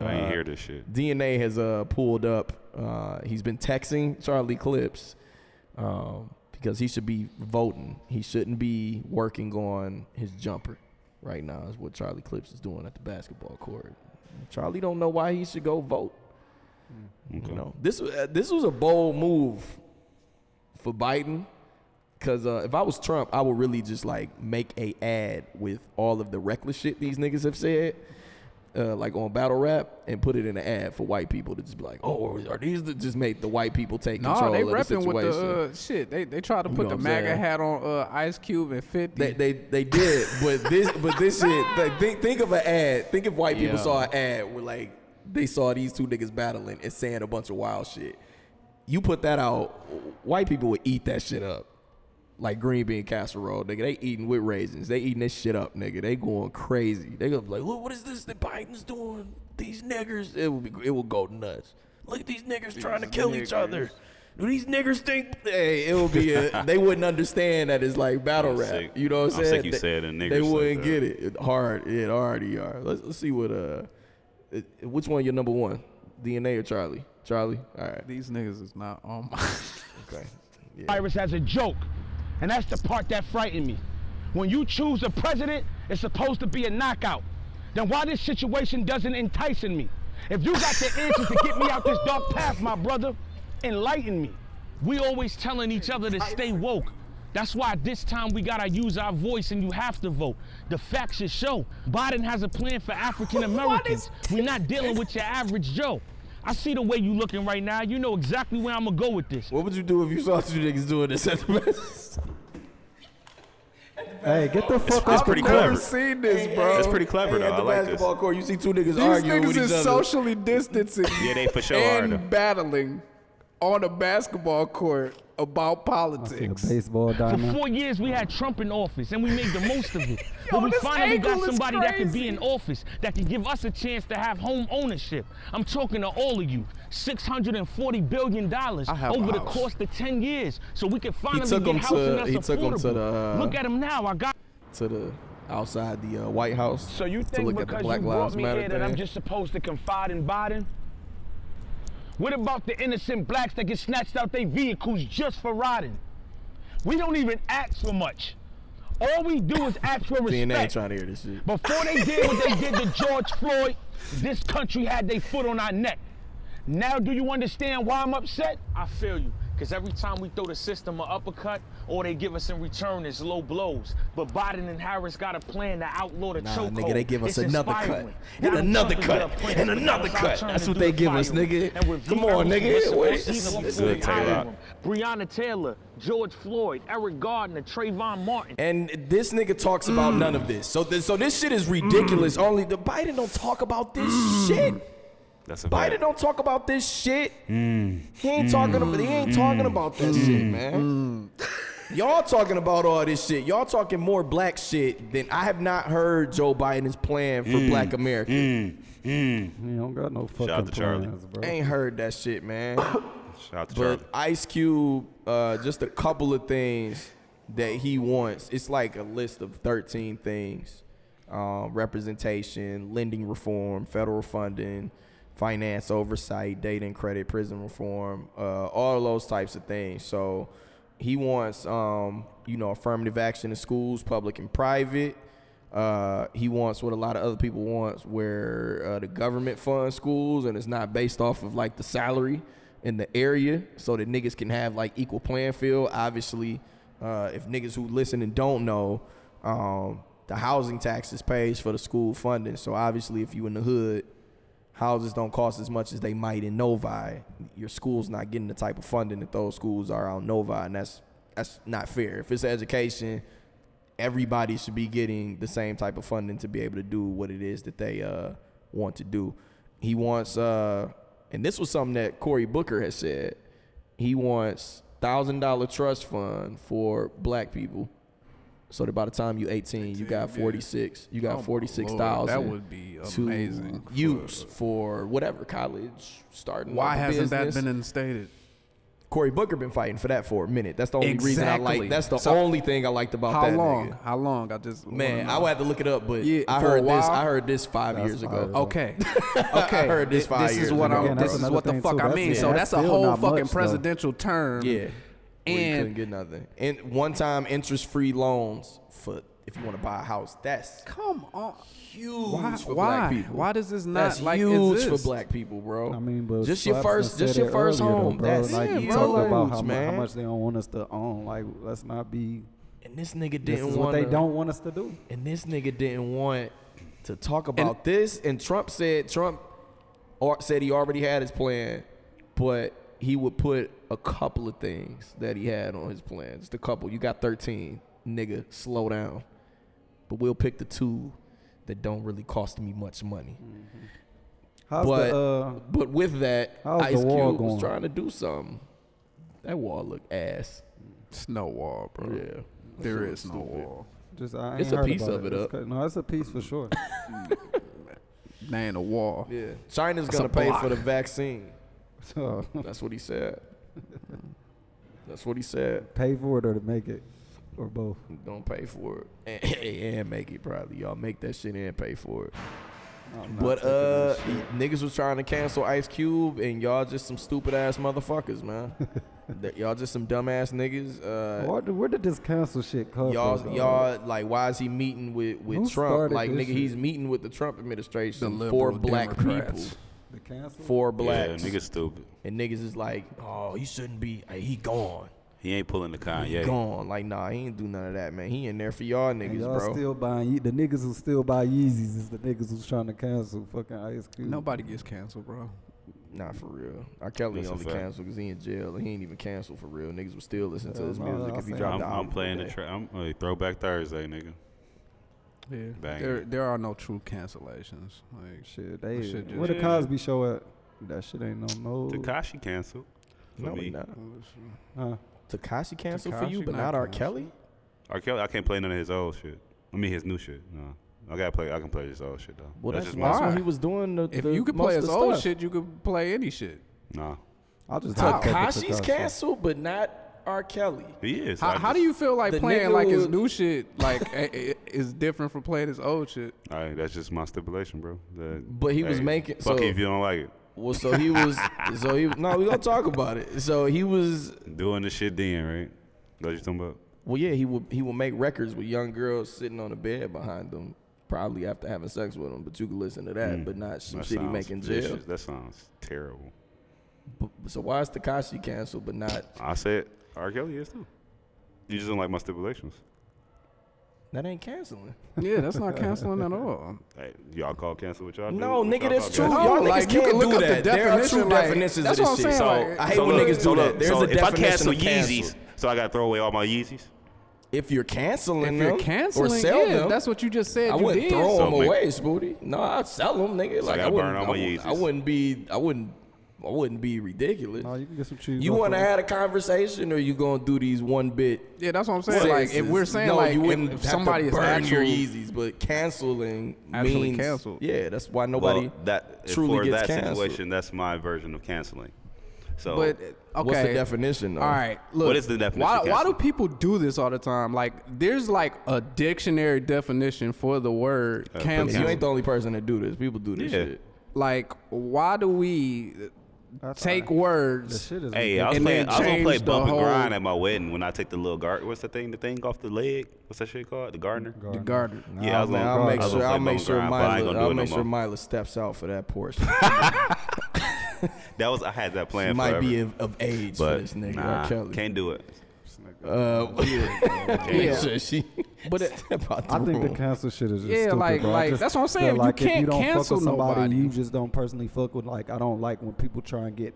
I ain't Uh, hear this shit. DNA has uh, pulled up. Uh, he's been texting Charlie Clips um, because he should be voting. He shouldn't be working on his jumper right now. Is what Charlie Clips is doing at the basketball court. Charlie don't know why he should go vote. Okay. You know, this uh, this was a bold move for Biden. Cause uh, if I was Trump, I would really just like make a ad with all of the reckless shit these niggas have said, uh, like on battle rap, and put it in an ad for white people to just be like, "Oh, are these the, just make the white people take No, control they of the situation?" with the uh, shit. They they tried to You put know the MAGA saying? hat on uh, Ice Cube and Fifty. They, they they did, but this but this shit. Like, think think of an ad. Think if white people Yeah. saw an ad where like they saw these two niggas battling and saying a bunch of wild shit. You put that out, white people would eat that shit up. Like green bean casserole, nigga. They eating with raisins. They eating this shit up, nigga. They going crazy. They gonna be like, look, what is this that Biden's doing? These niggers. It will be. It will go nuts. Look at these niggers trying to kill each other. Do these niggers think? Hey, it will be. A, they wouldn't understand that it's like battle I'm rap. sick. You know what I'm saying? I'm saying? sick you They- said a nigger They wouldn't that. get it. it. Hard. It already are. Let's, let's see what. Uh, it, which one your number one? DNA or Charlie? Charlie. All right. These niggas is not on my. Okay. Yeah. virus as a joke. And that's the part that frightened me. When you choose a president, it's supposed to be a knockout. Then why this situation doesn't enticing me? If you got the answers to get me out this dark path, my brother, enlighten me. We always telling each other to stay woke. That's why this time we gotta use our voice and you have to vote. The facts should show. Biden has a plan for African Americans. We're not dealing with your average Joe. I see the way you looking right now. You know exactly where I'm gonna go with this. What would you do if you saw two niggas doing this at the best? Hey, get the fuck That's off pretty the clever. court. seen this, bro. That's pretty clever Hey, though. at I the like this. basketball court, you see two niggas These arguing with niggas is socially distancing. Yeah, they for sure and are, though. battling on a basketball court about See the politics. baseball For four years, we had Trump in office, and we made the most of it. Yo, but we this finally got angle is somebody that can be in office, that can give us a chance to have home ownership. I'm talking to all of you. $640 billion over the course of 10 years. So we can finally took get him housing to- that's he took him to the, uh, Look at him now. I got. to the outside the uh, White House. So you to think look at the because Black you brought Lives me Matter here that I'm just supposed to confide in Biden? What about the innocent blacks that get snatched out their vehicles just for riding? We don't even ask for much. All we do is ask for DNA respect. trying to hear this shit. Before they did what they did to George Floyd, this country had their foot on our neck. Now, do you understand why I'm upset? I feel you. Because every time we throw the system an uppercut, all they give us in return is low blows. But Biden and Harris got a plan to outlaw the Nah, chokehold. nigga, they give us It's another inspiring. cut. And another cut. And another cut. That's what they give us, nigga. Come on, nigga. Wait, this- see them this is a we Tay hire Rock. them. Breonna Taylor, George Floyd, Eric Garner, Trayvon Martin. And this nigga talks about mm. none of this. So this, so this shit is ridiculous. Mm. Only the Biden don't talk about this shit. That's a Biden fact. don't talk about this shit. Hmm. He ain't hmm. talking about. He ain't hmm. talking about that shit, man. Y'all talking about all this shit. Y'all talking more black shit than I have not heard Joe Biden's plan for Black America. He don't got no fucking out to Charlie. plans, bro. Ain't heard that shit, man. Shout out to Charlie. But Ice Cube, uh, just a couple of things that he wants. It's like a list of 13 things um, representation, lending reform, federal funding, finance oversight, data and credit, prison reform, uh, all those types of things. So he wants, um, you know, affirmative action in schools, public and private. Uh, he wants what a lot of other people wants, where uh, the government funds schools and it's not based off of like the salary in the area, so that niggas can have like equal playing field. Obviously, uh, if niggas who listen and don't know, um, the housing taxes pays for the school funding. So obviously, if you in the hood, houses don't cost as much as they might in Novi. Your school's not getting the type of funding that those schools are on Novi, and that's that's not fair. If it's education, everybody should be getting the same type of funding to be able to do what it is that they uh, want to do. He wants, uh, and this was something that Cory Booker has said. He wants thousand dollar trust fund for black people. So that by the time you 18, you got 46. You Oh got my 46,000. That would be to amazing for- use for whatever college starting. Why hasn't that been instated? Cory Booker been fighting for that for a minute. That's the only reason I Exactly. like. That's the So- only thing I liked about How that. long? nigga. How long? I just Man, I would have to look it up, but Yeah, I for a heard this. while. I heard this five That's years ago. though. Okay. Okay. heard this Thi- five This years is what ago, I'm. Again, This is what the fuck too. I That's- mean. yeah, so that's that's a whole fucking much, though. presidential term. Yeah, where you And- couldn't get nothing. And one time interest free loans for if you want to buy a house. That's Come on. huge Why? for why? black people. Why does this not That's like huge exist? for black people, bro. I mean, but just your first, done just your first earlier, though, home. bro. That's like huge, you talked about how, man. how much they don't want us to own. Like, let's not be. and this nigga didn't this is want what they don't want us to do. And this nigga didn't want to talk about this. And Trump said Trump or said he already had his plan, but he would put a couple of things that he had on his plan. Just a couple. You got 13. Nigga, slow down. But we'll pick the two that don't really cost me much money. How's but the uh, but with that, Ice wall Cube was trying to do something. That wall look ass. Snow wall, bro. Yeah. There Shit no wall. just I ain't It's a piece about of it It's up. ca- No, it's a piece for sure. Man, ain't a wall. Yeah. China's That's gonna pay block. for the vaccine. so That's what he said. That's what he said. pay for it or to make it, or both. Don't pay for it and, and make it probably. Y'all make that shit and pay for it. But uh, niggas was trying to cancel Ice Cube, and y'all just some stupid ass motherfuckers, man. That y'all just some dumbass niggas. Uh, where, did, where did this cancel shit come y'all, from? y'all like, why is he meeting with with Who Trump? started Like, this nigga, he's meeting with the Trump administration The for black Democrats. people, the cancel. for Yeah, blacks, nigga stupid. and niggas is like, oh, he shouldn't be. Hey, he gone. He ain't pulling the He Kanye. gone. Like, nah, he ain't do none of that, man. He in there for y'all And niggas, y'all bro. still buying the niggas who still buy Yeezys is the niggas who's trying to cancel fucking Ice Cube. Nobody gets canceled, bro. Not for real. R. Kelly That's a only canceled because he in jail. and He ain't even canceled for real. Niggas would still listen to his no, music I if he seen- dropped I'm, the I'm playing the day. tra- I'm Throwback Thursday, nigga. Yeah. Bang. There, there are no true cancellations. Like, Shit, they shit where the just- Cosby Show at? That shit ain't no no. Tekashi canceled. For No, me. he not. Oh, huh? Tekashi canceled for you, but not not R. Kelly? R. Kelly, I can't play none of his old shit. I mean his new shit. No, I gotta play. I can play his old shit though. Well, that's, just that's my. when he was doing the. if the- you could play his old stuff. shit, you could play any shit. Nah, I'll just take Tekashi's Tekashi. canceled, but not R. Kelly. he is. How, I how do you feel like The playing nigga like his would- new shit like a- a- is different from playing his old shit? All right, that's just my stipulation, bro. That- But he was making- Fuck so- you if you don't like it. Well, so he was. so he no, we gonna talk about it. So he was. Doing the shit then, right? That's what you talking about? Well, yeah, he would. He would make records with young girls sitting on the bed behind them, probably after having sex with them. But you can listen to that, Mm. but not some That shit he sounds making jail. vicious. That sounds terrible. But, so why is Tekashi canceled, but not? I said R. Kelly is too. You just don't like my stipulations. That ain't canceling. Yeah, that's not canceling at all. Hey, y'all call cancel what y'all do? No, What nigga, y'all that's call true. cancel? Y'all No, niggas like, you can't can look do up the that. There are definition, true like- definitions that's of what this I'm shit. saying, So, like- I hate so when look, niggas do so that. There's so a if I definition cancel of cancel. Yeezys, so I gotta throw away all my Yeezys. If you're canceling If them you're canceling, or sell yeah, them, that's what you just said. I you wouldn't did. throw So them make- away, Spooty. No, I'd sell them, nigga. So like I I gotta wouldn't. burn all I, my wouldn't I Yeezys. wouldn't be. I wouldn't. I wouldn't be ridiculous. No, you can get some cheese. You want to have a conversation, or you gonna do these one bit? Yeah, that's what I'm saying. Like, if we're saying no, like you wouldn't if have somebody to is burn actual, your Yeezys, but canceling Actually means canceled. Yeah, that's why nobody well, that truly for gets that canceled. situation, that's my version of canceling. So, but okay. What's the definition? Though? All right, look. What is the definition Why, why do people do this all the time? Like, there's like a dictionary definition for the word Uh, cancel. You ain't the only person that do this. People do this Yeah. shit. like, why do we? That's take all right. The words. shit is Hey, I was playing. I was gonna play bump and grind at my wedding when I take the little guard. What's the thing? The thing off the leg? What's that shit called? The gardener. The garter. Yeah, I was man, gonna- I'll make sure. I'll make sure and Mila. I'll it no make sure more. Mila steps out for that portion. That was I had that She plan. might be of, of age but for this nigga. nah, Kelly. can't do it. Uh, Can't Yeah. do it. sure she. But it- step out the I think the room. cancel shit is just Yeah, stupid, like- bro. Like, just that's what I'm saying. You Like if can't you don't fuck cancel with somebody, nobody. you just don't personally fuck with. Like I don't like when people try and get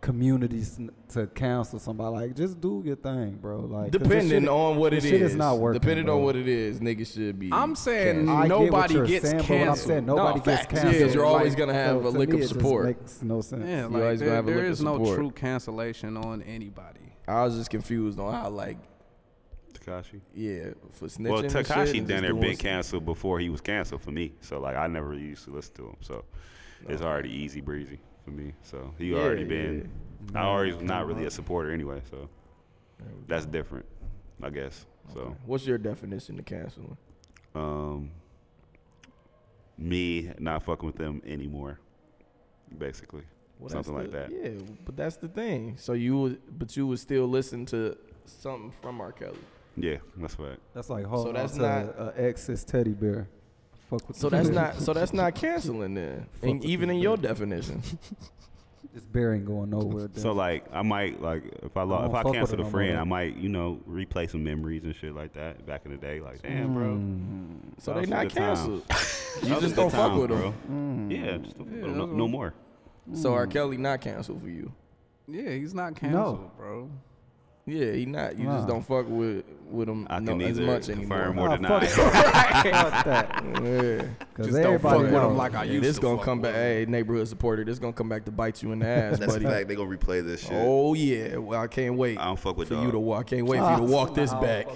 communities to cancel somebody. Like just do your thing, bro. Like, Depending shit- on what it this is. shit is not working. Depending bro. on what it is, niggas should be. I'm saying I get what nobody you're gets saying, but I'm canceled. saying, nobody No, gets canceled. Yeah, you're always Like, gonna have so a to lick me, of it just support. Makes no sense. Yeah, You like always gonna there, have a there lick is of no true cancellation on anybody. I was just confused on how like Tekashi. yeah for snitching. Well, and shit Tekashi and done there been canceled before he was canceled for me. So like I never used to listen to him. So it's already easy breezy for me. So he Yeah, already yeah. been. I already was not really a supporter anyway. So that's different, I guess. So What's your definition of canceling? um, me not fucking with them anymore, basically. Well, that's Something like the- that. Yeah, but that's the thing. So you would, but you would still listen to something from R. Kelly. Yeah, that's right. That's like holding that's on not- to a ex's teddy bear. Fuck with So that's bear. not. So that's not canceling then. Fuck And even this in your definition. This bear ain't going nowhere. then. So like I might like if I lo- if I cancel it a friend, more. I might you know replay some memories and shit like that back in the day. Like damn, bro. Mm. So That they was not good canceled. You just don't good fuck time, with bro. them. Yeah, just don't, Yeah, no, that's no what- more. So R. Mm. Kelly not canceled for you. Yeah, he's not canceled, bro. Yeah, he not. You Nah. just don't fuck with with him I no, can as neither much confirm anymore. or deny. fuck, fuck that. Yeah. Because Just don't everybody fuck with know. him like I Hey, used this to. gonna fuck come back. with him. Hey, neighborhood supporter, this gonna come back to bite you in the ass, That's buddy. a fact. They gonna replay this shit. Oh yeah, well I can't wait I don't fuck with for dog. you to walk. I Can't wait for you to ah. walk this back.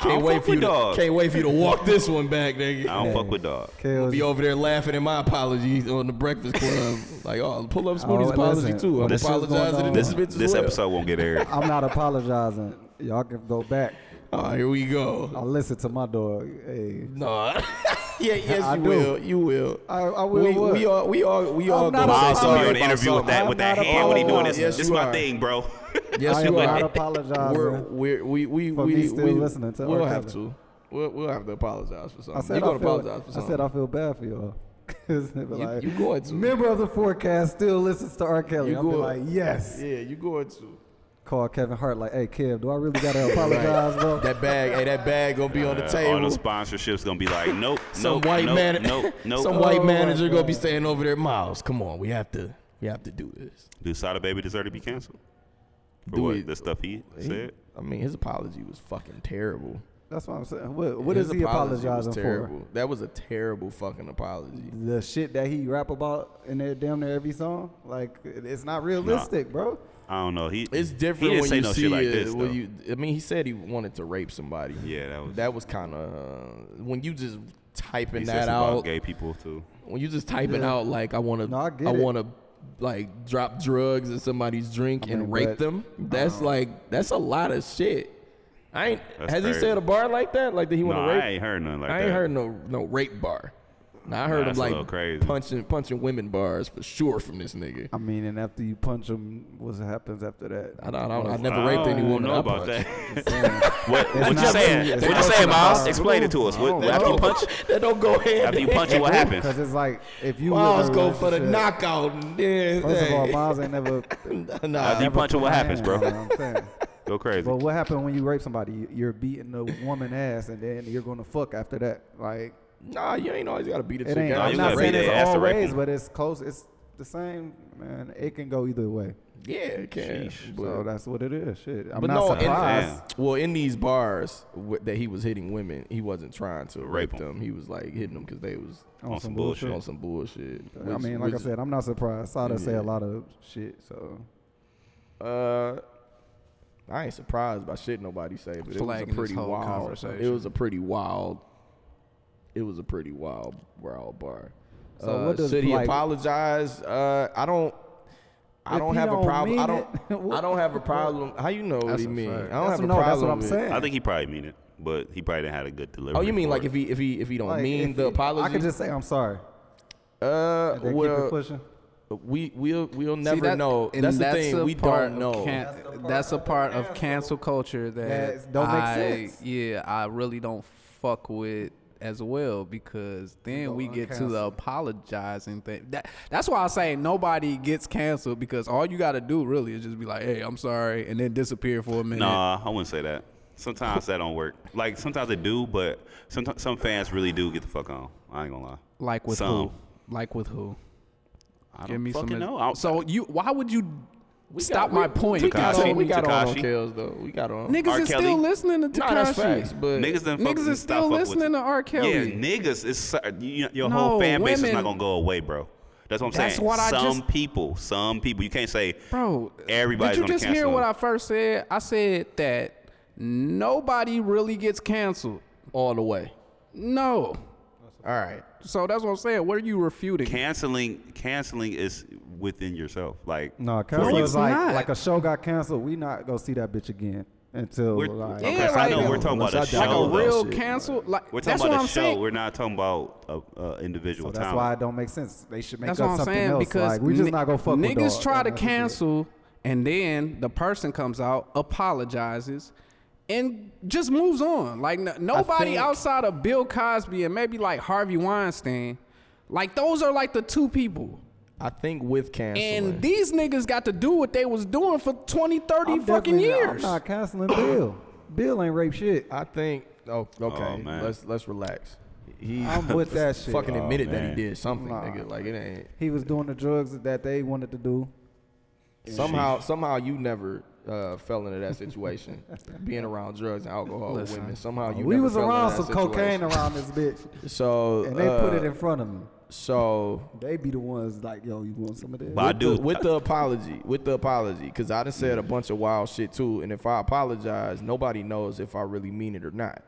I Can't wait for you to. Can't wait for you to walk this one back, nigga. I don't fuck with dog. Kale's- Be over there laughing at my apologies on the Breakfast Club. like, oh, pull up Spooty's Oh, apology listen, too. I'm this is apologizing to this This bitch as this well. episode won't get aired. I'm not apologizing. Y'all can go back. Oh, here we go. I go. listen to my dog. Hey, No. yeah, yes, I you do. will. You will. I, I will. We, what? we all we all we all I'm gonna not say Myles gonna on the interview with that I'm with that not hand when he doing this. Yes, this you my are. thing, bro. Yes, I you are. not apologizing. We're, we're, we we For we me still we, listening to We'll have to. We'll, we'll have to apologize for I something. said You're gonna feel, apologize for something. I said I feel bad for y'all. 'Cause they be you, you going to? member of the 4Cast still listens to R. Kelly. You I'm be like, yes. Yeah, you going to? Call Kevin Hart like, hey, Kev, do I really gotta apologize, bro? That bag, hey, that bag gonna be on the table. all the sponsorships gonna be like, nope, some nope, white nope, man, nope, nope. some white Oh, manager my gonna be God. staying over there. Myles, come on, we have to, we have to do this. Do Sada Baby deserve to be canceled for Do what it. the stuff he He- said? I mean, his apology was fucking terrible. That's what I'm saying. What, what His is he apology was apologizing for? That was a terrible fucking apology. The shit that he rap about in there damn near every song? Like, it's not realistic, bro. I don't know. He It's he different didn't when say you no see shit like it. this. when you, I mean, he said he wanted to rape somebody. yeah, that was That was kind of uh, when you just typing he that something about out. gay people too. When you just typing Yeah. out like I want to, No, I I, want to like drop drugs in somebody's drink I and rape but- them. That's like that's a lot of shit. I ain't That's has crazy. he said a bar like that? Like that he want to rape? I ain't heard nothing like I that. I ain't heard no no rape bar. Now I heard him like crazy. punching punching women bars for sure from this nigga. I mean, and after you punch him, what happens after that? I don't, I, don't, I never I raped don't any woman. know about punched. that. what It's what you saying? it's What you saying, Myles? Explain it to us. What, I after you don't punch, that don't go ahead. after you punch it, what happens? Because it's like, if you Myles live go for the knockout. And then, First of all. Myles ain't never. nah, After you punch it, what happens, bro? I'm saying. Go crazy. But what happened when you rape somebody? You- You're beating the woman ass, and then you're gonna fuck after that. Like nah, you ain't always gotta beat a it chick ain't. Out. I'm you not gotta saying beat it's their ass to always, them. but it's close. It's the same, man. It can go either way. Yeah, it can. Sheesh. But, So that's what it is. Shit. I'm but not no, in, surprised. well, in these bars w- that he was hitting women, he wasn't trying to rape, Rape 'em. them. He was like hitting them because they was on, on some some bullshit. on some bullshit. I which- mean, like I which- said, I'm not surprised. Sada say Yeah. a lot of shit. So Uh, I ain't surprised by shit nobody say, but it was Flagging a this pretty whole wild. It was a pretty wild. It was a pretty wild, wild bar. So Uh, what does, should he like- apologize? Uh, I don't. I don't have a don't problem. I don't. it, I don't have a problem. How you know what he mean? fact. I don't That's- have a no, problem. that's what I'm with- saying. I think he probably mean it, but he probably didn't have a good delivery. Oh, you mean like it. if he if he if he don't like, mean the he- apology? I could just say I'm sorry. uh, And then keep well, pushing. we we'll we'll See, never that- know. and That's the thing. We don't know. can- that's a part of cancel culture that That don't make I, sense. Yeah, I really don't fuck with as well because then we get to the uncancel. apologizing thing. That that's why I say nobody gets canceled because all you got to do really is just be like, "Hey, I'm sorry," and then disappear for a minute. Nah, I wouldn't say that. Sometimes that don't work. Like sometimes they do, but sometimes some fans really do get the fuck on. I ain't gonna lie. Like with Some. who? Like with who? I Give don't me fucking some. know. I- so you, why would you We stop got- my we- point? We got Tekashi. on, we got on, on Tekashi. Kells though. We got on. Niggas R. is Kelly? still listening to Nah, that's Tekashi. facts. But Niggas done Niggas is still fucking listening to R. Kelly. Yeah, niggas is you, your No, whole fan base is not gonna go away, bro. That's what I'm That's saying. what I some just- people, some people, you can't say, Bro, Everybody's did you just hear cancel what. I first said? I said that nobody really gets canceled. all the way. No. All right. So that's what I'm saying. What are you refuting? canceling. Canceling is within yourself. Like No, for cancel is like not. like a show got canceled. We not gonna see that bitch again until We're, like okay, Yeah, so I know we're talking about a show. like a real Shit, cancel. Like We're talking that's about what a I'm show. saying. We're not talking about a, a individual So that's talent. why it don't make sense. They should make That's up what I'm something saying else. because like, we just ni- not gonna fuck with niggas dog. try to That's just it. cancel, and then the person comes out, apologizes, and just moves on. Like n- nobody think- outside of Bill Cosby and maybe like Harvey Weinstein, like those are like the two people. I think with canceling. And these niggas got to do what they was doing for 20, 30 I'm fucking definitely- years. I'm not canceling Bill. Bill ain't rape shit. I think. Oh, okay. Oh, man. let's let's relax. He I'm with that shit. fucking Oh, admitted that he did something, Nah. nigga. Like it ain't. He was doing the drugs that they wanted to do. Somehow, somehow you never uh, fell into that situation, being around drugs and alcohol with women. Somehow you we never was fell into around that some cocaine around this bitch, So and they put it uh, in front of me. So They be the ones like, yo, you want some of this? But I do. the, with the apology, with the apology, because I done said a bunch of wild shit too, and if I apologize, nobody knows if I really mean it or not.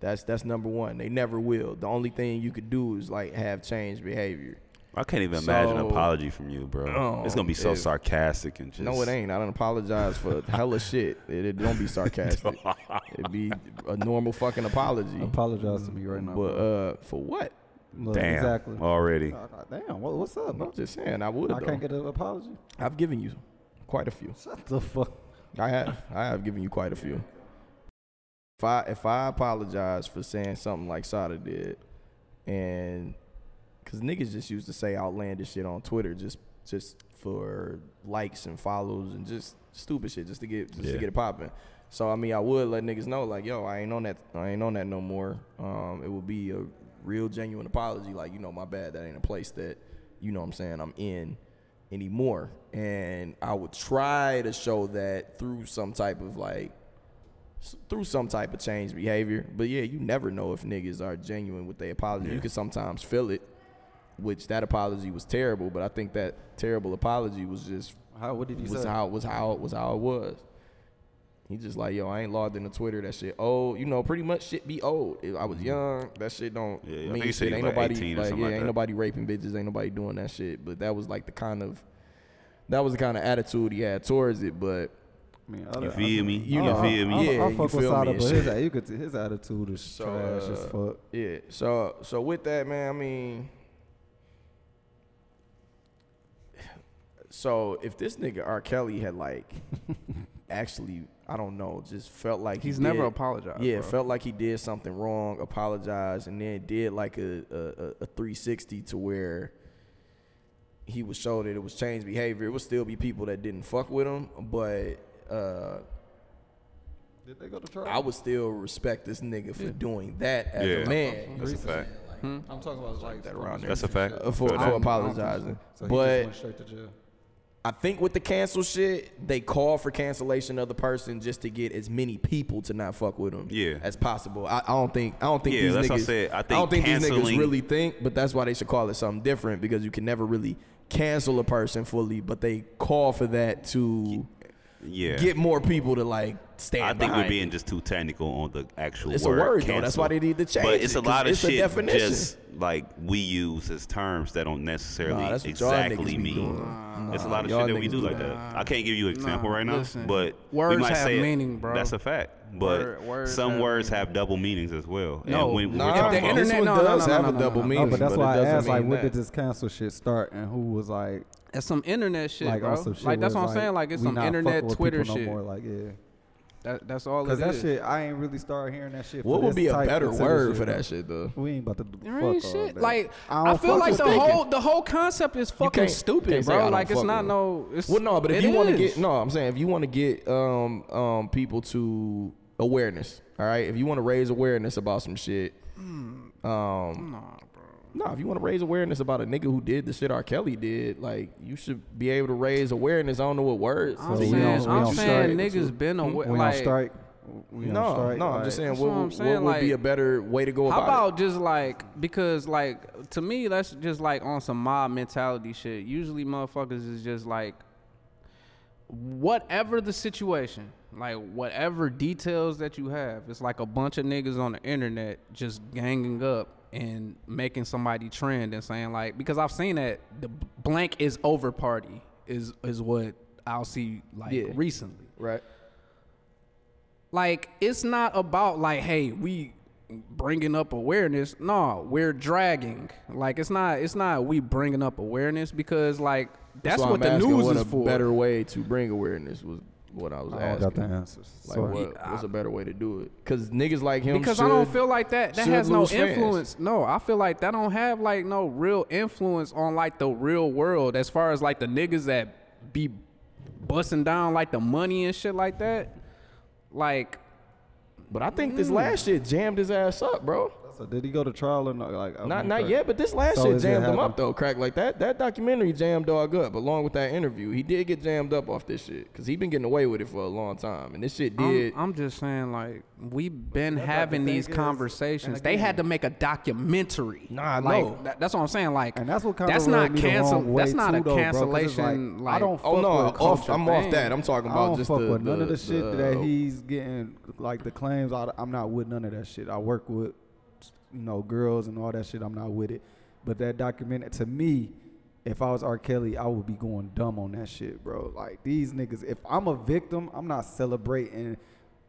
That's that's number one. They never will. The only thing you could do is like have changed behavior. I can't even imagine an So- apology from you, bro. Oh, it's gonna be so if- sarcastic and just. No, it ain't. I don't apologize for hella shit. It, it don't be sarcastic. It'd be a normal fucking apology. Apologize to me right now. But bro. uh, for what? Look, Damn. Exactly. Already. Uh, Damn. What, what's up? I'm just saying. I would. I though. can't get an apology. I've given you quite a few. Shut the fuck. I have. I have given you quite a few. If I if I apologize for saying something like Sada did, and because niggas just used to say outlandish shit on Twitter just just for likes and follows and just stupid shit just to get just to get it popping. So I mean, I would let niggas know like, yo, I ain't on that. I ain't on that no more. Um, it would be a real genuine apology. Like, you know, my bad. That ain't a place that you know what I'm saying I'm in anymore. And I would try to show that through some type of like through some type of change behavior. But yeah, you never know if niggas are genuine with their apology. You can sometimes feel it, which that apology was terrible, but I think that terrible apology was just How? What did he was say? how was how was how it was. He just like, yo, I ain't logged into Twitter. That shit old. You know, pretty much shit be old. If I was young. That shit don't Yeah, I mean think he said shit. Ain't like nobody like, yeah, like ain't that. nobody raping bitches. Ain't nobody doing that shit. But that was like the kind of that was the kind of attitude he had towards it. But I mean, You feel me? You I- know. I, feel me? I, Yeah, I, you fuck with feel me Sada, but his, you could, his attitude is So, trash as uh, fuck. yeah. So so with that, man, I mean. So if this nigga R. Kelly had like actually, I don't know, just felt like he He's never did- apologized, Yeah, bro. felt like he did something wrong, apologized, and then did like a a, a, a 360 to where he would show that it was changed behavior. It would still be people that didn't fuck with him, but uh, Did they go to trial? I would still respect this nigga for doing that as Yeah, a man. that's a fact. I'm talking about like that around there. That's a fact. Uh, for, for apologizing. So he just but went straight to jail. I think with the cancel shit, they call for cancellation of the person just to get as many people to not fuck with them Yeah. as possible. I, I don't think I don't think Yeah, these that's niggas what I said. I think I don't think think these niggas really think, but that's why they should call it something different because you can never really cancel a person fully, but they call for that to Yeah. get more people to like stand. I think we're being it. just too technical on the actual It's a word. word, though. cancel. That's why they need to change But it's it, a lot of it's a shit definition. just like we use as terms that don't necessarily Nah, that's what y'all niggas exactly mean. doing. It's a lot of shit that we do do like that. that. I can't give you an example Nah, right now, listen. but we Words might have say meaning, bro. That's a fact. But Word- words some have words meaning. have double meanings as well. No, and when, when Nah, we're talking the about, internet- one no, no, does no, have no, a double no, no. meaning. No, but that's it why I doesn't asked, like, mean when did this cancel shit start, and who was like, That's some internet shit, like bro. some shit. like that's what I'm it's saying. Like it's we some internet Twitter people shit. No more, like yeah. That, that's all Cause it that is. shit, I ain't really started hearing that shit. What would be a better word shit, for that shit though? We ain't about to do There fuck ain't all shit. that. Like I I, don't feel like the thinking. whole the whole concept is fucking can't- stupid, can't say I bro. don't Like it's not no. It's, Well, no, but if you want to get no, I'm saying if you want to get um um people to awareness, all right. If you want to raise awareness about some shit, um, no, if you want to raise awareness about a nigga who did the shit R. Kelly did, like you should be able to raise awareness. I don't know what words. I'm So we saying, on- we I'm on saying strike? niggas been aware. we like, on strike. We on no, strike. no, I'm like- just saying what, what I'm would- saying, what would be a better way to go about. How about, about just like because like to me that's just like on some mob mentality shit. Usually motherfuckers is just like whatever the situation, like whatever details that you have, it's like a bunch of niggas on the internet just ganging up and making somebody trend and saying like because I've seen that the blank is over party is is what I'll see like Yeah. recently right? like it's not about like hey we bringing up awareness no we're dragging like it's not it's not we bringing up awareness because like that's, why what the news what is a for better way to bring awareness was what I was I asking. got the answers. Like So- what, what's a better way to do it? Because niggas like him because should, I don't feel like that that has no lose fans. influence no I feel like that don't have like no real influence on like the real world as far as like the niggas that be busting down like the money and shit like that like But I think this mm. last shit jammed his ass up, bro. So did he go to trial or not? Like, Not not yet, but this last So shit jammed him up though. Crack like that. That documentary jammed dog up, along with that interview. He did get jammed up off this shit because he been getting away with it for a long time, and this shit did. I'm, I'm just saying, like, we've been having the these is, conversations. and They had to make a documentary. Nah, I like, know. that- that's what I'm saying. Like, And that's what kind that's of not me the cancel. That's not too, a though, bro, 'cause it's cancellation. Like, like, I don't. oh fuck no, with off, I'm off that. I'm talking I about don't just fuck the, with none of the shit that oh. he's getting, like the claims. I'm not with none of that shit. I work with, you know, girls and all that shit. I'm not with it. But that document, to me, if I was R. Kelly, I would be going dumb on that shit, bro. Like these niggas. If I'm a victim, I'm not celebrating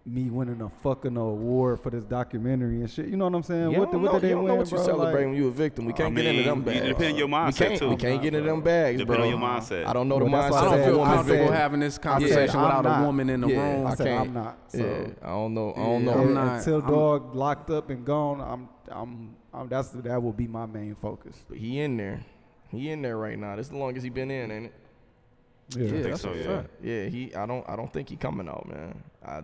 me winning a fucking award for this documentary and shit. You know what I'm saying? You what don't the, what know, did they you don't know win, what you bro? celebrate Like, when you a victim. We can't get into them mean, bags. it depend on your we mindset, can't, too. We can't get into them bags, Depend bro. on your mindset. I don't know the Well, mindset. I don't feel comfortable having this conversation I'm without not. a woman in the Yeah, room. I I can't. I'm not. So. Yeah, I don't know. I don't Yeah, know. I'm not- until I'm- dog locked up and gone, I'm, I'm, I'm. That's that will be my main focus. But he in there. He in there right now. This is the longest he been in, ain't it? Yeah, Yeah, think that's so, yeah. fact. Yeah, he. I don't. I don't think he coming out, man. I.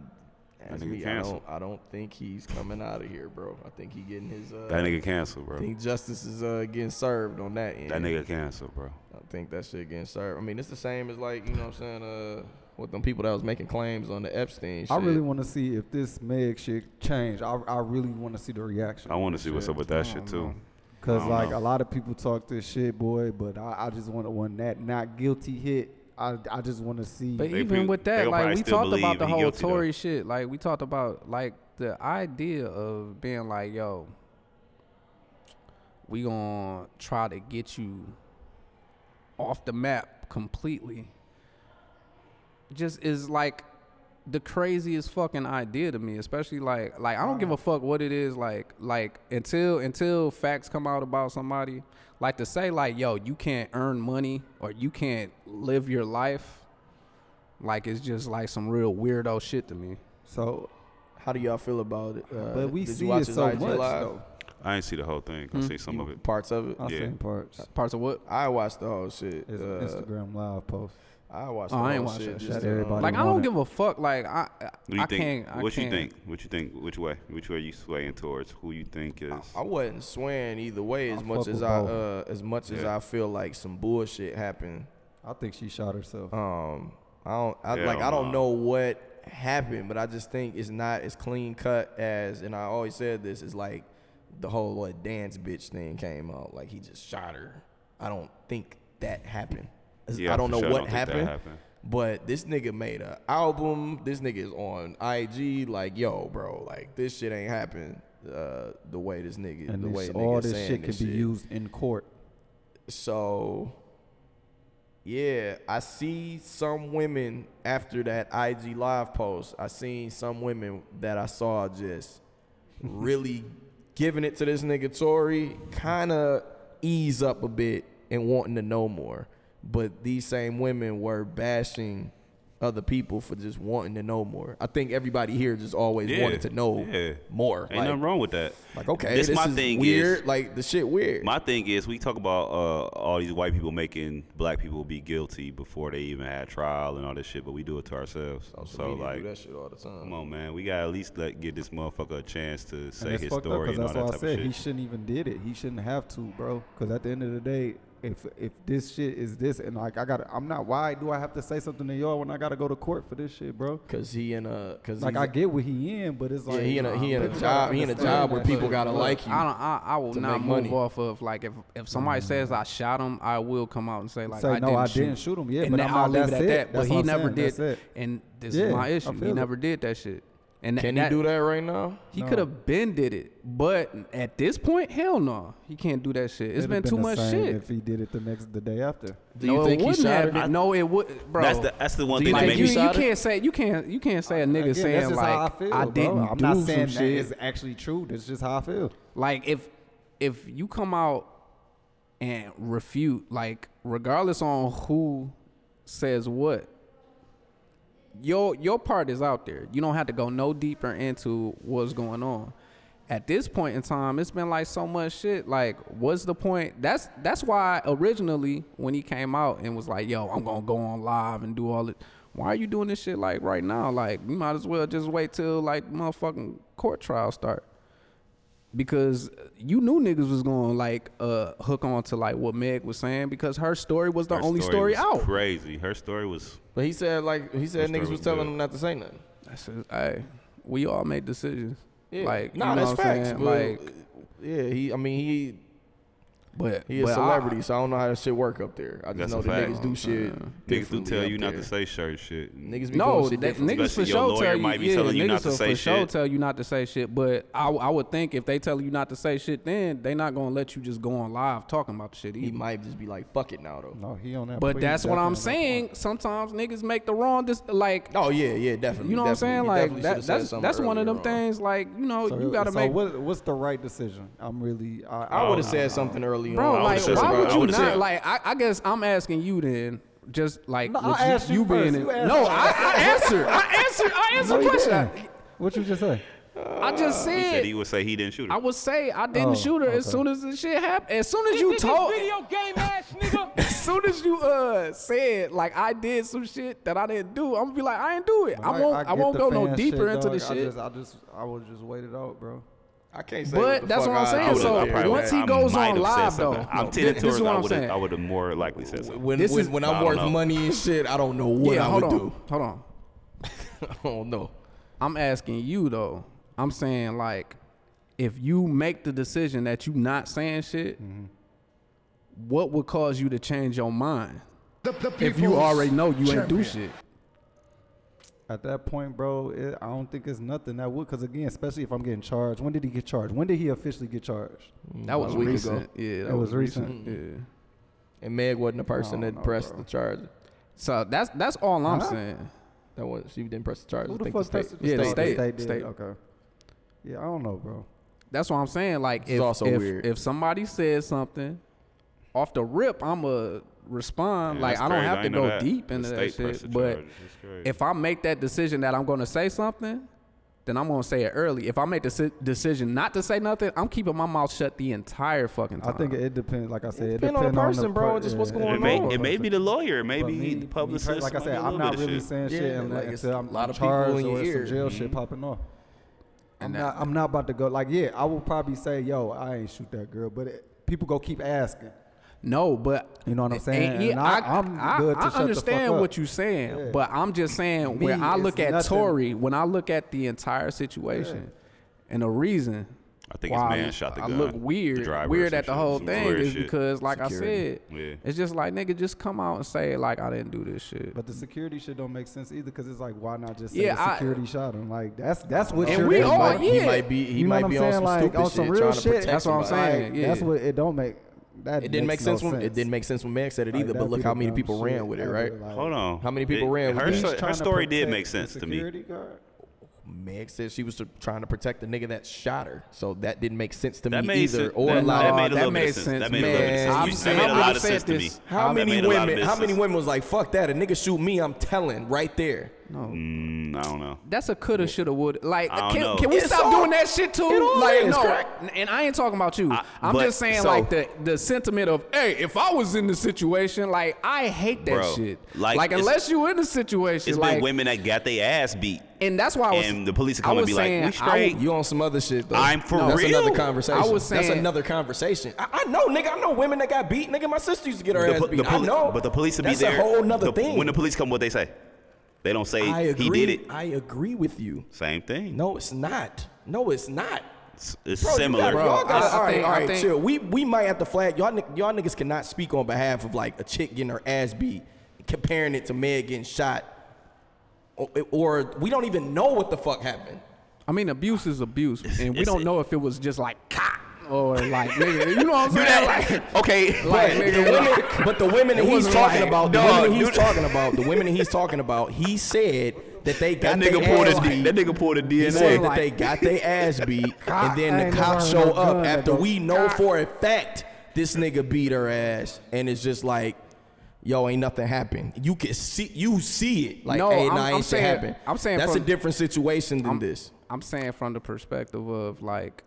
As nigga me, I canceled. don't. I don't think he's coming out of here, bro. I think he getting his. Uh, That nigga canceled, bro. I think justice is uh, getting served on that end. That nigga canceled, bro. I think that shit getting served. I mean, it's the same as like you know what I'm saying. Uh, with them people that was making claims on the Epstein. shit. I really want to see if this Meg shit change. I, I really want to see the reaction. I want to see what's up with that shit too. Cause like know. a lot of people talk this shit, boy, but I, I just want to when that not guilty hit. I I just want to see. But They even pre- with that, like we talked about the whole guilty, though. Tory shit. Like we talked about like the idea of being like, yo, we gonna try to get you off the map completely. Just is like the craziest fucking idea to me, especially like like I don't give a fuck what it is like like until until facts come out about somebody like to say like yo you can't earn money or you can't live your life like it's just like some real weirdo shit to me. so, How do y'all feel about it? Uh, but we did you see it so much Live? though. I ain't see the whole thing. I see some You- of it. Parts of it. I Yeah. seen parts. Parts of what? I watched the whole shit. It's Uh, Instagram live post. I watched. Oh, the I ain't whole watched shit. that just, um, Everybody Like I don't give a fuck. Like I What do you I think? can't. I what you can't. think? What you think? Which way? Which way are you swaying towards? Who you think is? I wasn't swaying either way as I much as I uh, as much as I feel like some bullshit happened. I think she shot herself. Um, I don't I, Hell like I don't know what happened, but I just think it's not as clean cut as and I always said this is like the whole what dance bitch thing came out like he just shot her. I don't think that happened. Yeah, I don't know sure, what don't happened. happened. But this nigga made an album. This nigga is on IG. Like, yo, bro, like this shit ain't happen. Uh, the way this nigga, And the this, way all this saying shit can this be used in court. So, yeah, I see some women after that IG live post. I seen some women that I saw just really giving it to this nigga Tory, kind of ease up a bit and wanting to know more. But these same women were bashing other people for just wanting to know more. I think everybody here just always Yeah, wanted to know yeah. more. Ain't like, nothing wrong with that. like, okay, This this, my is thing weird. is- like the shit weird. My thing is, we talk about uh, all these white people making black people be guilty before they even had trial and all this shit, but we do it to ourselves. Social so media like, do that shit all the time. come on, man, we gotta at least let give this motherfucker a chance to say his fucked up story because and all that's that why I said of he shouldn't even did it. He shouldn't have to, bro. Because at the end of the day, if if this shit is this and like I got, I'm not. Why do I have to say something to y'all when I got to go to court for this shit, bro? Cause he in a, cause Like I get what he in, but it's yeah, like he in a, he in a job, he in a job where people gotta bro. like you. I don't. I, I will not move money. off of like if if mm. somebody says I shot him, I will come out and say like Say, I no, didn't I shoot. didn't shoot him. Yeah, and but I'm I'll leave it at it. that. But he I'm never saying. did. And this Yeah, is my issue. He never did that shit. And Can that, he do that right now? He No. could have been did it, but at this point, hell no, he can't do that shit. It's It'd been have too the much same shit. If he did it the next the day after. Do no, you think he wouldn't shot have her? No, it would, bro. That's the that's the one thing you that like think makes you, you can't say you can't you can't say a nigga Again, saying like I feel, I didn't I'm do not some saying that shit. is actually true. That's just how I feel. like if if you come out and refute like regardless on who says what your your part is out there. You don't have to go no deeper into what's going on. At this point in time it's been like so much shit. Like what's the point? That's that's why originally when he came out and was like yo i'm gonna go on live and do all it why are you doing this shit like right now? Like you might as well just wait till like motherfucking court trial start because you knew niggas was going to like uh hook on to like what Meg was saying because her story was the her only story, was out. Crazy. Her story was But he said like he said niggas was was telling good. him not to say nothing. That's just, hey, we all make decisions. Yeah. Like, nah, you know that's what I'm facts. saying? but, Like, yeah, he. I mean, he but he a but I- celebrity, so I don't know how that shit work up there. I just know a that fact. niggas do shit. niggas do tell you not there. to say certain shit. Niggas be no, doing shit that, niggas for Especially your sure lawyer tell you, might be yeah, telling you niggas not to will say for sure shit. tell you not to say shit. But I would think if they tell you not to say shit, then they not gonna let you just go on live talking about the shit. He might just be like, "Fuck it now," though. No, he on that. But plea, that's what I'm definitely that saying. Sometimes niggas make the wrong, dis- like Oh yeah, yeah, definitely. You know what I'm saying? Like that, that's that's one of them things. Like you know, you gotta make. What, what's the right decision? I'm really. I, I uh, would have said something early Bro, on. like, said why something. would you would've not? said- Like, I, I guess I'm asking you then, just like No, with I asked you being first. in. You asked no. I, I answered. I answered. I answered No, the question. didn't. What you just say? I just He said said. he would say he didn't shoot her. I would say I didn't Oh, shoot her as soon as the shit happened. As soon as you told, game ass nigga. as soon as you uh said like I did some shit that I didn't do, I'm gonna be like I didn't do it. I, won't. I, get won't go no deeper shit, into the dog. I shit. just, I just, I would just wait it out, bro. I can't say. But what the that's fuck what I'm saying, so once he goes on live, though, I'm no, tending this- this is what I I'm would saying. I would have more likely said something. When, This when, is- when I I'm worth know. money and shit, I don't know what yeah, I would on, do. hold on. I don't know. I'm asking you though. I'm saying like, if you make the decision that you not saying shit, Mm-hmm. what would cause you to change your mind The, the if you already know you ain't do shit? At that point, bro, it, I don't think it's nothing that would. Because again, especially if I'm getting charged. When did he get charged? When did he officially get charged? Mm, that was a week recent. ago. Yeah, that, That was, was recent. recent. Mm. Yeah. And Meg wasn't the person that no, pressed bro. the charge. So that's that's all I'm Huh? saying. That was she didn't press the charge. Who I the think fuck the pressed state. the Yeah, the state? state- state did. state. Okay. Yeah, I don't know, bro. That's what I'm saying. Like It's if also if, weird. if somebody says something off the rip, I'ma respond. Yeah, like I don't crazy. have to ain't go that. deep into that shit. the But charges. That's crazy. if I make that decision that I'm gonna say something, then I'm gonna say it early. If I make the si- decision not to say nothing, I'm keeping my mouth shut the entire fucking time. I think it depends. Like I said, it, depend on the depend person, bro, per- just what's going it on. may, on. it may be the lawyer, maybe me- the me publicist. per- like I said, be a I'm not really shit. saying shit Yeah, like like it's until I'm a lot of people in your or ear. some jail Mm-hmm. shit popping off. I'm And not. I'm not about to go. Like, yeah, I will probably say, "Yo, I ain't shoot that girl," but it, people go keep asking. No, but you know what I'm saying. Yeah, I, am good. I, understand what you're saying, yeah. but I'm just saying Me, when I look at nothing. Tory, when I look at the entire situation, yeah. and the reason I think why man shot the gun. I look weird, weird at the whole thing is because, like security. I said, yeah. it's just like nigga, just come out and say like I didn't do this shit. But the security shit don't make sense either because it's like why not just say yeah, the security I, shot him? Like that's that's what and you're. We all, yeah. He might be he you might be saying? on some stupid shit. That's what I'm saying. Like. That's what it don't make that it didn't make sense. When. It didn't make sense when Meg said it like, either. But look how many people ran with it, right? Hold on, how many people it, ran? Her, with it? her story did make sense to me. Meg said she was trying to protect the nigga that shot her, so that didn't make sense to that me either. Sense. Or that, like, that made, sense. sense. That made a lot of sense to me. How many women? How many women was like, "Fuck that"? A nigga shoot me, I'm telling right there. No. Mm, I don't know. That's a coulda, shoulda, woulda. Like, can, can, we it's stop all, doing that shit too? Like, no. And I ain't talking about you. I, am just saying, so, like, the the sentiment of, hey, if I was in the situation, like, I hate that bro, shit. Like, like unless you in the situation, it's like, been women that got their ass beat. And that's why I was. And the police come and be saying, like, we straight. I, you on some other shit though? I'm for no, that's real. That's another conversation. I was saying that's another conversation. I, I, know, nigga. I know women that got beat. Nigga, my sister used to get her the, ass beat. The poli- I know, but the police would be there. That's a whole nother the, thing. When the police come, what they say? They don't say I agree, he did it. I agree with you. Same thing. No, it's not. No, it's not. It's, bro, similar. Bro, all right, all right, all right chill. We we might have to flag y'all. Y'all niggas cannot speak on behalf of like a chick getting her ass beat, comparing it to Meg getting shot, or, or we don't even know what the fuck happened. I mean, abuse is abuse, and we don't know if it was just like cock or like nigga, you know what I'm saying? Like, okay, like, but, nigga, the women, but the women that he's talking like, about, the women he's talking about, the women that he's talking about, he said that they got that nigga pulled a D. That nigga pulled a DNA. He said that they got their ass beat, and then the cops show up after we know for a fact this nigga beat her ass, and it's just like yo, ain't nothing happened. You can see, you see it. Like, no, hey, I'm, ain't I'm saying, happen. I'm saying that's from, a different situation than I'm, this. I'm saying from the perspective of like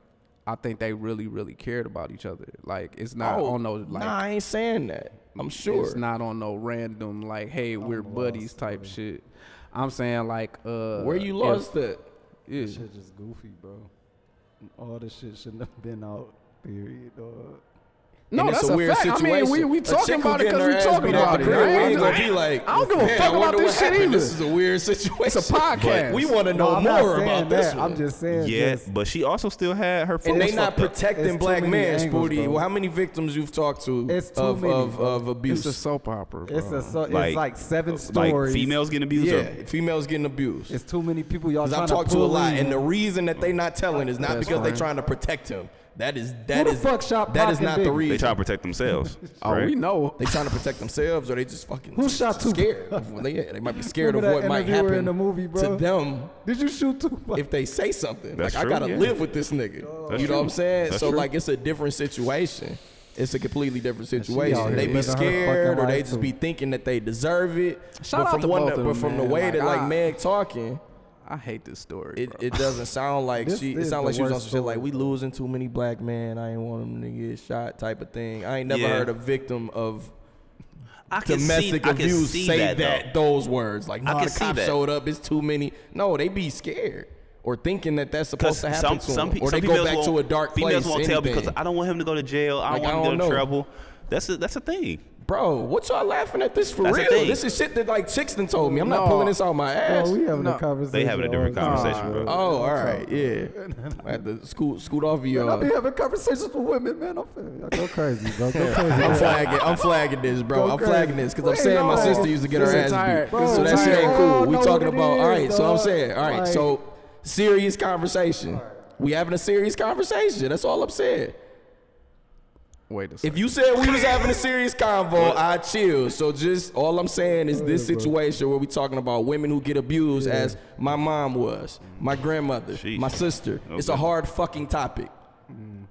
I think they really, really cared about each other. Like it's not oh, on no like Nah, I ain't saying that. I'm sure. It's not on no random like, hey, I'm we're buddies type man. shit. I'm saying like uh Where you lost if, it? Yeah. That shit just goofy, bro. All this shit shouldn't have been out, period, dog. No, that's a, a weird fact. Situation. I mean, we, we talking about it because we talking about it. Crib. We ain't gonna be like, I don't give a fuck about this shit either. This is a weird situation. It's a podcast. But we want to know no, more about that. this. One. I'm just saying. Yeah, but she also still had her. And they not protecting black men, Spooty. Well, how many victims you've talked to It's of, of, of abuse? It's a soap opera. Bro. It's a so, it's like, like seven stories. Like females getting abused. Yeah, females getting abused. It's too many people. Y'all. Because I talk to a lot, and the reason that they not telling is not because they trying to protect him that is that is fuck shot Pac not the reason. They try to protect themselves. oh, right? we know. They trying to protect themselves, or they just fucking Who shot Tupac? scared. well, they, yeah, they might be scared of what might happen in the movie, to them Did you shoot Tupac? if they say something. That's like true, I gotta yeah. live with this nigga. You know what I'm saying? That's so true. like it's a different situation. It's a completely different situation. They be scared, or they just too. be thinking that they deserve it. Shout but out from to both of but from the way that Like, Meg talking, I hate this story. It, it doesn't sound like this, she. This it sounds like she was on some shit like we losing too many black men. I ain't want them to get shot type of thing. I ain't never yeah. heard a victim of I domestic see, abuse say that, that those words. Like, no, nah, the cops showed up. It's too many. No, they be scared or thinking that that's supposed to happen some, to some, them, some or they go back to a dark place. Females won't anything. tell because I don't want him to go to jail. I don't like, want him to get in trouble. That's a, that's a thing. Bro, what y'all laughing at this for That's real? This is shit that like Sixton told me. I'm not pulling this out my ass. Bro, we having No. a conversation. They having a different conversation, bro. oh, all right, yeah. I had to scoot, scoot off of you. I be having conversations with women, man. I'm I go crazy, bro. Go crazy. I'm flagging. I'm flagging this, bro. Go I'm crazy. flagging this because I'm saying my sister used to get her ass entire- beat. so that shit ain't cool. We talking about. is, all right. So I'm saying. All right. Like- so serious conversation. We having a serious conversation. That's all I'm saying. Wait a second. If you said we was having a serious convo, I chill. So just all I'm saying is this situation where we talking about women who get abused, as my mom was, my grandmother, Sheesh. my sister. It's a hard fucking topic. Mm.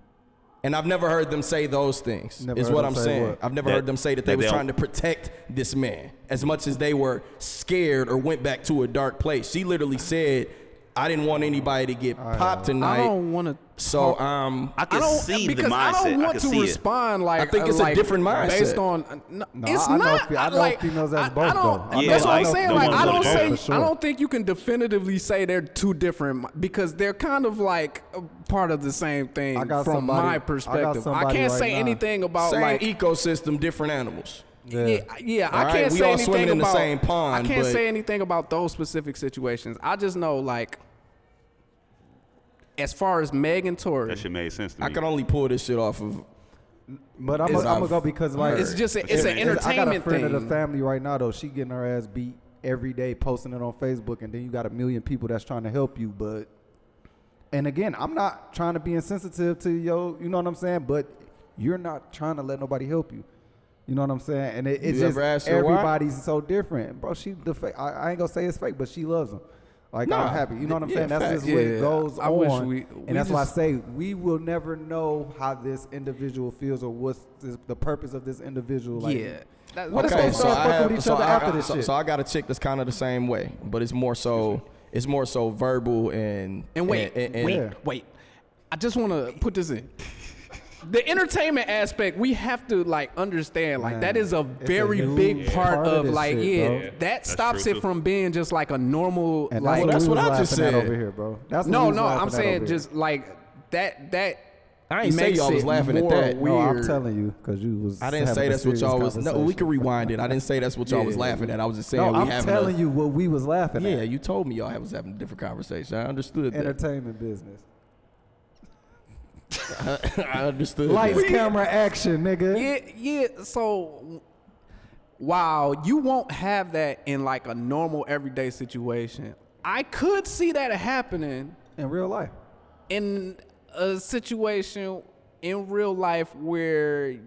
And I've never heard them say those things. Never is what I'm say saying. what? I've never That- heard them say that they was they'll- trying to protect this man as much as they were scared or went back to a dark place. She literally said I didn't want anybody to get right. popped tonight. I don't want to. So um, I can I see the mindset. I don't want I to respond it. like I think it's like, a different mindset based on. Uh, no, no I. Know, I know females as both. I don't, yeah, that's like, what I'm saying. Like I don't say. Sure. I don't think you can definitively say they're two different because they're kind of like part of the same thing from somebody, my perspective. I, can't right say now. anything about like ecosystem, different animals yeah, yeah. I All right, can't we say all anything swimming in the about. same pond, I can't but- say anything about those specific situations. I just know like as far as Meg and Tory, That shit made sense to me. I can only pull this shit off of. But I'm gonna go because like it's just a, it's an entertainment I got a entertainment friend thing. of the family right now though. She getting her ass beat every day, posting it on Facebook, and then you got a million people that's trying to help you. But and again, I'm not trying to be insensitive to yo. You know what I'm saying? But you're not trying to let nobody help you. You know what I'm saying? And it, it's You just ever asked her why? everybody's so different, bro. She the fa- I, I ain't gonna say it's fake, but she loves him. Like Nah, I'm happy. You know what I'm yeah, saying? That's facts. just what Yeah, goes I on. wish we- we and that's why I say we will never know how this individual feels or what's this, the purpose of this individual. Like, yeah. That, What that's if what I'm start saying. fucking with each so other I, after I- this so, shit? so I got a chick that's kind of the same way, but it's more so it's more so verbal and And wait, and, and- wait, Yeah. wait. I just want to put this in. The entertainment aspect, we have to like understand. Like Man, that is a it's a very huge big part, part of of like, shit, yeah, bro. that stops true, it too. from being just like a normal. And like, that's, that's what, what I was just laughing said. over here, bro. That's no, no, I'm saying over here. just like that. That I ain't say y'all was laughing at more that. No, I'm telling you because you was. I didn't say that's what y'all was. No, we can rewind it. I didn't say that's what y'all was Yeah. laughing at. I was just saying No, we I'm having telling a, you what we was laughing Yeah, at. Yeah, you told me y'all was having a different conversation. I understood that. Entertainment business. I understood. Lights, that. camera, action, nigga. Yeah, yeah. So while you won't have that in like a normal everyday situation, I could see that happening In real life. in a situation in real life where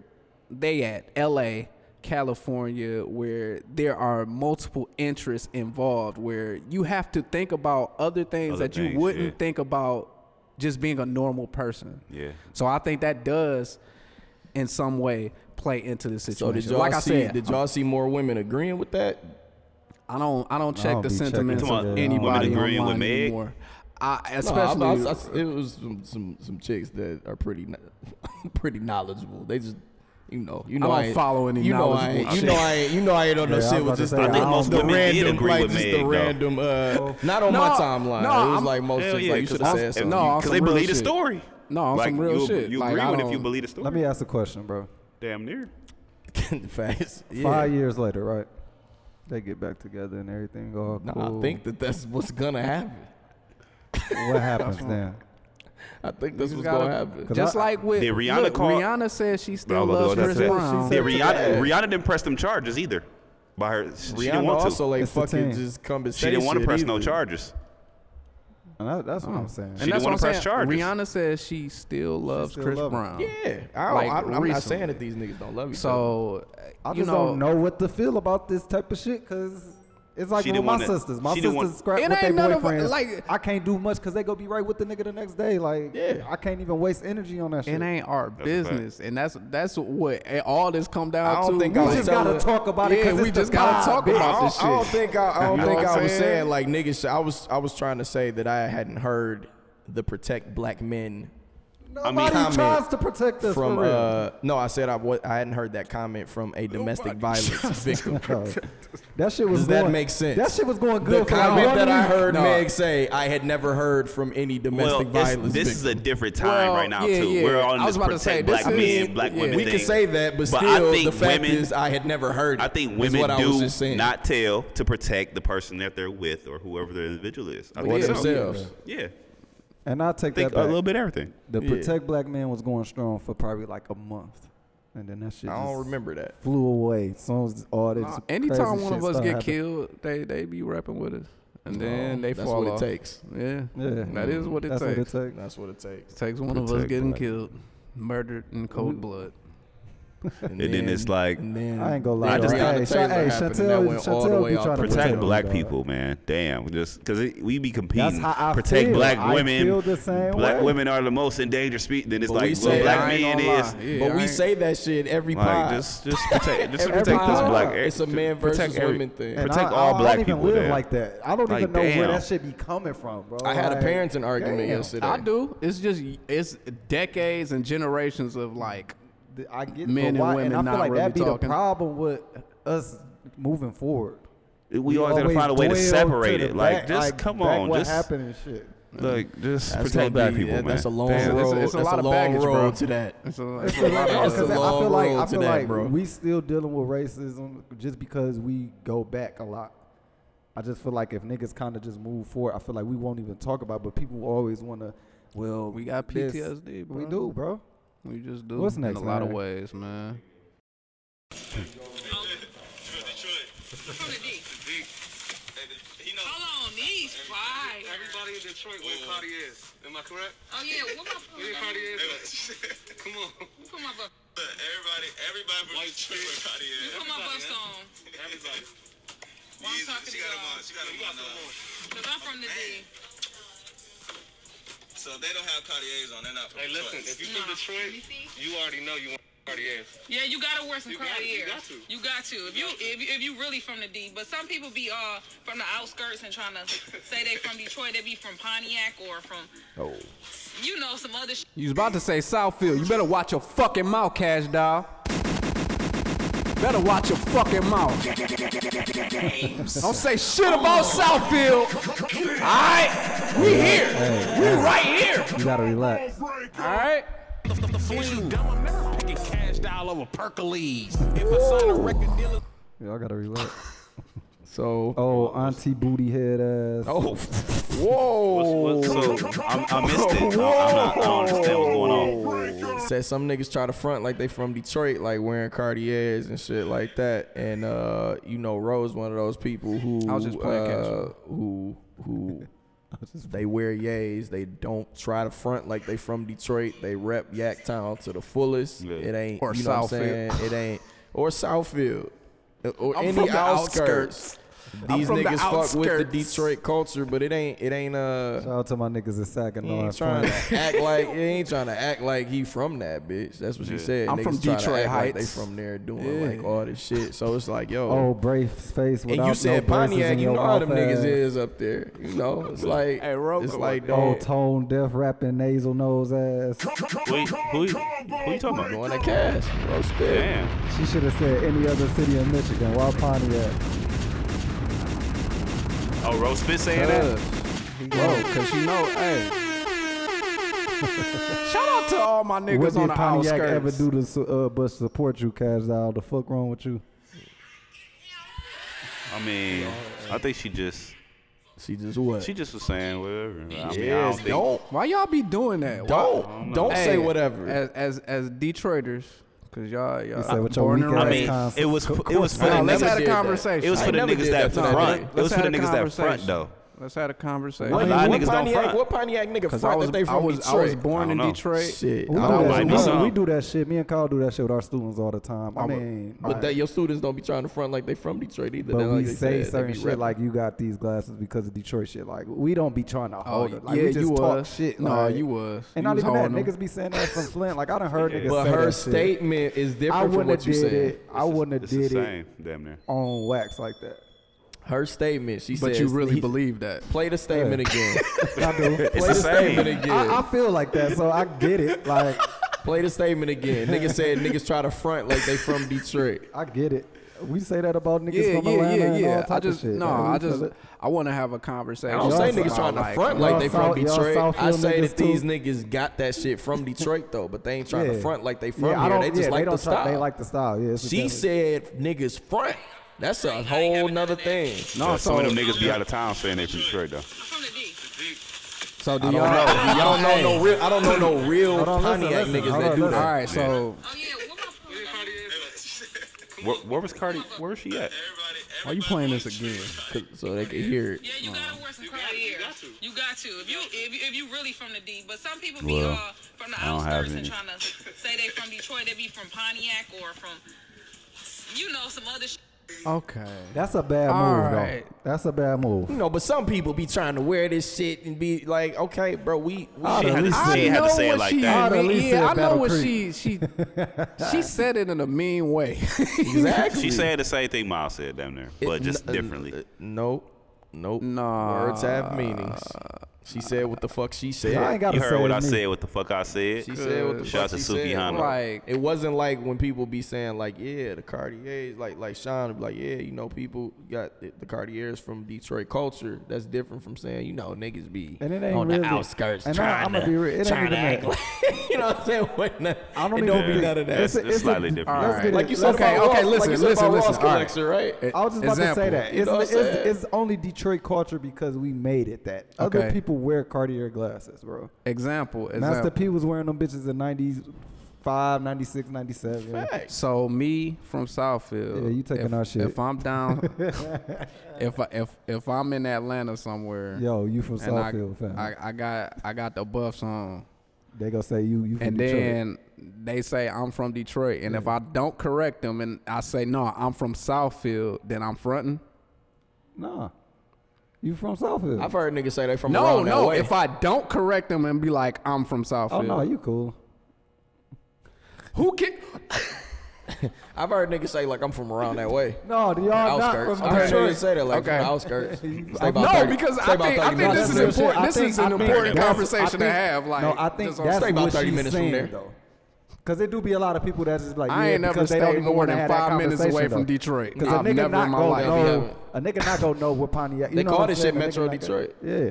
they at LA, California, where there are multiple interests involved, where you have to think about other things Other that you wouldn't yeah. think about just being a normal person. Yeah. So I think that does, in some way, play into the situation. So situation. did y'all like I see? said, did y'all see more women agreeing with that? I don't, I don't check don't the sentiments of anybody Women agreeing with online Meg? anymore. I, No, especially, I, I, I, it was some, some some chicks that are pretty pretty knowledgeable. They just you know you know don't ain't- follow any you know I knowledgeable ain't, you shit. know I ain't, you know I ain't on no Yeah, I shit was with about to just say, the, I think most the women did random agree like with just Meg, the though. random uh not on No, my timeline. no, it was I'm- like most Hell chicks yeah, like you should have said something. No, because they some real believe the story. No, on like some real you, shit. You Like, agree with if you believe the story. Let me ask a question, bro. Damn near. Facts. Yeah. Five years later, right? They get back together and everything go No, cool. I think that that's what's gonna happen. what happens then? I think this was gonna happen. Just I- like with Did Rihanna look, call- Rihanna said she still loves that's Chris. Brown. She Yeah, Rihanna, Rihanna didn't press them charges either. By her, she Rihanna didn't want to. also like It's fucking just come and she didn't want to shit press no charges. And that, that's what I'm oh. saying. She and that's didn't wanna what I'm press saying. charges. Rihanna says she still loves still Chris love. Brown. Yeah, I, Like, I, I'm not saying that these niggas don't love you. other. So I you just know, don't know what to feel about this type of shit because it's like with my wanna- sisters. My sisters want- scrap It with their ain't none of- boyfriends. like- I can't do much because they go be right with the nigga the next day. Like, Yeah. I can't even waste energy on that shit. It ain't our a fact. business, and that's that's what it- all this come down I don't to. think we I just gotta talk about it Yeah, because we just gotta talk I about don't, this I don't shit. think I, I don't You know think I was saying? saying like niggas. I was I was trying to say that I hadn't heard the protect black men Nobody comment tries to protect us from. for real. Uh, no, I said I wa- I hadn't heard that comment from a domestic violence victim. that shit was Does going, that make sense? That shit was going The good for comment one that I heard No. Meg say, I had never heard from any domestic it's- violence this victim. is a different time Well, right now yeah, too. yeah. We're on I was this about to say, protect this black is- men, black yeah. women. we can say that, but, But still, I think the fact women, is, I had never heard. I think women what do just not tell to protect the person that they're with or whoever the individual is. I or think themselves. Yeah, And I take think that a little bit of everything. The Yeah. protect black man was going strong for probably like a month, and then that shit I don't just remember that. flew away. As soon as all this Nah, crazy anytime one shit of us started get happening. killed, they they be rapping with us, and then oh, they That's fall what off. it takes. Yeah, Yeah, that is what it That's takes. what it takes. That's what it takes. It takes one of us Protect getting black. killed, murdered in cold blood. And, And then it's like- then I ain't gonna lie. I though. just- hey, Breonna Sha- Taylor hey, happened, and Chantel, that went all the Chantel way be trying to Protect protect black me, people, man. Damn, just because we be competing. That's how I protect feel. black I women. feel the same black way. women are the most endangered species. Then it's But we like, say- well, black I ain't men is. Yeah, but we say that shit every Like pod. just, just protect, just protect this pod. black. It's a man protect versus every- women thing. And Protect I, all I, black I don't even people. live like that. I don't even know where that shit be coming from, bro. I had a Like, parenting argument yesterday. I do. It's just it's decades and generations of like Th- I get Men but and why, women and I feel not like really that be talking. the problem with us moving forward. We always gotta find a way to separate the it. Like, back- just like, come back on, what just happened and shit. like, just That's protect black be- people, that- man. That's a long Damn. road. It's a- it's a lot a of long baggage, road bro. to that. it's a, it's It's a a lot lot, of That's a because I feel like I feel that, like bro. we still dealing with racism just because we go back a lot. I just feel like if niggas kind of just move forward, I feel like we won't even talk about. it, But people always want to Well, We got this- PTSD, bro. We do, bro. We just do. What's next, In a lot of ways, man. From the D. Hold on, these five. Everybody in Detroit wear Cartiers. Am I correct? Oh yeah, what my Wear Cartiers. Come on. You put my buff. Everybody, everybody from Detroit wear Cartiers. You put my buffs on. Everybody. Well, I'm talking to y'all. She got them on. Cause I'm from the D. So if they don't have Cartiers on, they're not from Hey, listen, if you from Nah. Detroit, You see? you already know you want Cartiers. Yeah, you gotta wear some You got- you Cartiers. got to. You got to. If you if, you- if you really from the D, but some people be uh from the outskirts and trying to say they from Detroit. They be from Pontiac or from Oh. you know some other. Sh- You was about to say Southfield. You better watch your fucking mouth, Kash Doll. Better watch your fucking mouth. Don't say shit about Southfield. Alright? We here. We right here. You gotta relax. Alright? picking cash doll over Percolates. If I sign a record deal, Y'all gotta relax. So, Oh, auntie booty head ass. oh, whoa. What's, what's, so I, I missed it. I, I'm not, I don't understand what's going on. Said some niggas try to front like they from Detroit, like wearing Cartiers and shit like that. And uh, you know, Rose one of those people who I was just playing uh, catch-up. who who they wear yays. They don't try to front like they from Detroit. They rep Yaktown to the fullest. Yeah. It ain't Or you know what I'm saying? It ain't or Southfield or I'm any outskirts. outskirts. I'm These from the niggas fuck with the. Detroit culture, but it ain't it ain't uh Shout out to my niggas in he Saginaw. ain't and trying to act like he ain't trying to act like he from that bitch. That's what she Yeah. said. I'm Niggas from try to Detroit act like they from there doing Yeah. like all this shit. So it's like, yo. Oh, brave face without and you said no braces Pontiac, you your know how them niggas ass. is up there. You know, it's like Hey, Rogo, it's like Oh, dog tone deaf rapping nasal nose ass. Who, you- who, you- who you talking about? going to cash. Bro, spit. Damn. She should have said any other city in Michigan. Why Pontiac? Oh, Rose Spit saying that? Bro, cause you know, hey. Shout out to all my niggas what on did the Pontiac ever do to su- uh, but support you, Kash Doll? The fuck wrong with you? I mean, I think she just She just what? she just was saying whatever. I mean, I yeah, don't think. don't Why y'all be doing that? don't don't Hey, say whatever. As as as Detroiters, cause y'all y'all You said with your weak and I mean, concept. it was it was for No, the let's niggas. have a that. conversation. It was for the niggas that that front. It was for the niggas that front though. Let's have a conversation. What? What, A lot what don't Pontiac, what Pontiac nigga Cause front I was that they from I was Detroit? I was born I in know. Detroit. Shit, We I do, that, we, do, some. we do that shit. Me and Kyle do that shit with our students all the time. I I'm a- mean, But like, that your students don't be trying to front like they from Detroit either. but They we like they say said, certain shit repping. like you got these glasses because of Detroit shit. Like we don't be trying to Oh hold it. Like, yeah, we just you talk was. shit. No, like- you was. And You not was even that. them. Niggas be saying that from Flint. Like I done heard niggas But say her that shit. statement is different from what you said. I wouldn't have did it same, damn near. on wax like that. Her statement, she said. But says, you really he- believe that? Play the statement again. I do. It's Play the the same. statement again. I, I feel like that, so I get it. Like Play the statement again. Niggas said niggas try to front like they from Detroit. I get it. We say that about niggas Yeah, from yeah, Atlanta yeah, and all yeah. type I just shit. no, Like, we I feel just it. I want to have a conversation. I don't say niggas trying to like- front like y'all they from South- y'all Detroit. I Southfield say that niggas these too. niggas got that shit from Detroit though, but they ain't trying to Yeah. front like they from yeah, I here. don't, They just yeah, like they the don't try, style. They like the style. Yeah, it's she definitely- said niggas front. That's a whole nother thing. No, Yeah, some so of them niggas be out of town saying they from Detroit though. I'm from the D. so do y'all? don't know. Y'all don't know no real. I don't know no real Hold on, Pontiac listen. niggas Hold that on, do listen. that. All right, so Oh yeah, Where, where was Cardi? Where was she at? why are you playing this again? So they can hear it. Yeah, you gotta wear some Cartier. You got to. If you if you, if you really from the D, but some people be Well, uh from the I don't have outskirts and trying to say they from Detroit. They be from Pontiac or from you know some other. Sh- Okay. That's a bad All move, right. though. That's a bad move. You know, but some people be trying to wear this shit and be like, okay, bro, we, we I'd at to, least say- had to say it what like she that. I'd at least Yeah, I know Battle what Creek. she she she said it in a mean way. exactly. She said the same thing Myles said, down there, but just N- differently. uh, Nope. Nope. Nah. Words have meanings. She said what the fuck she said. I ain't got You heard say what I me. said, what the fuck I said. She said what the Shout out fuck to she said. Hana. Like It wasn't like when people be saying like, yeah, the Cartiers, like like Sean be like, yeah, you know, people got the, the Cartiers from Detroit culture. That's different from saying, you know, niggas be And it ain't on really, the outskirts And trying I, I'm gonna be real. It ain't trying even to act that. like, you know what I'm saying? What not, I don't it don't be none of that. it's- It's, it's a- slightly different. All Let's right. like you said Okay, about okay, listen, like listen, listen. Ross All right. right? I was just about to say that. It's, know what I'm it's, saying? it's only Detroit culture because we made it that. Other people people wear Cartier glasses, bro. Example. Master example. P was wearing them bitches in 95, 96, 97. So me from Southfield. Yeah, you taking if, our shit. If I'm down, if I, if if I'm in Atlanta somewhere, Yo, you from and I- Southfield, fam. I, I got I got the buffs on, They gonna say you you from and Detroit. then they say I'm from Detroit, and if I don't correct them, and I say no, I'm from Southfield, then I'm fronting. Nah. You from Southfield. I've heard niggas say they from no, around that no. way. If I don't correct them and be like I'm from oh, Southfield, oh no, you cool. who can? I've heard niggas say like I'm from around that way. No, y'all not from I heard Detroit. niggas say that like Okay. from the outskirts. Stay about No, 30 because I think- I think this is important. This is an important conversation I to have, like, no, I think just on- that's Stay about what 30 she's minutes from saying, there. though. Cause it do be a lot of people that's just like, yeah, I ain't never because they don't stayed even more than five minutes away from though. Detroit. Cause a I've nigga never not in my gonna life. know, a nigga not gonna know what Pontiac. You They know call what I'm this shit saying? Metro not gonna- Detroit. Yeah,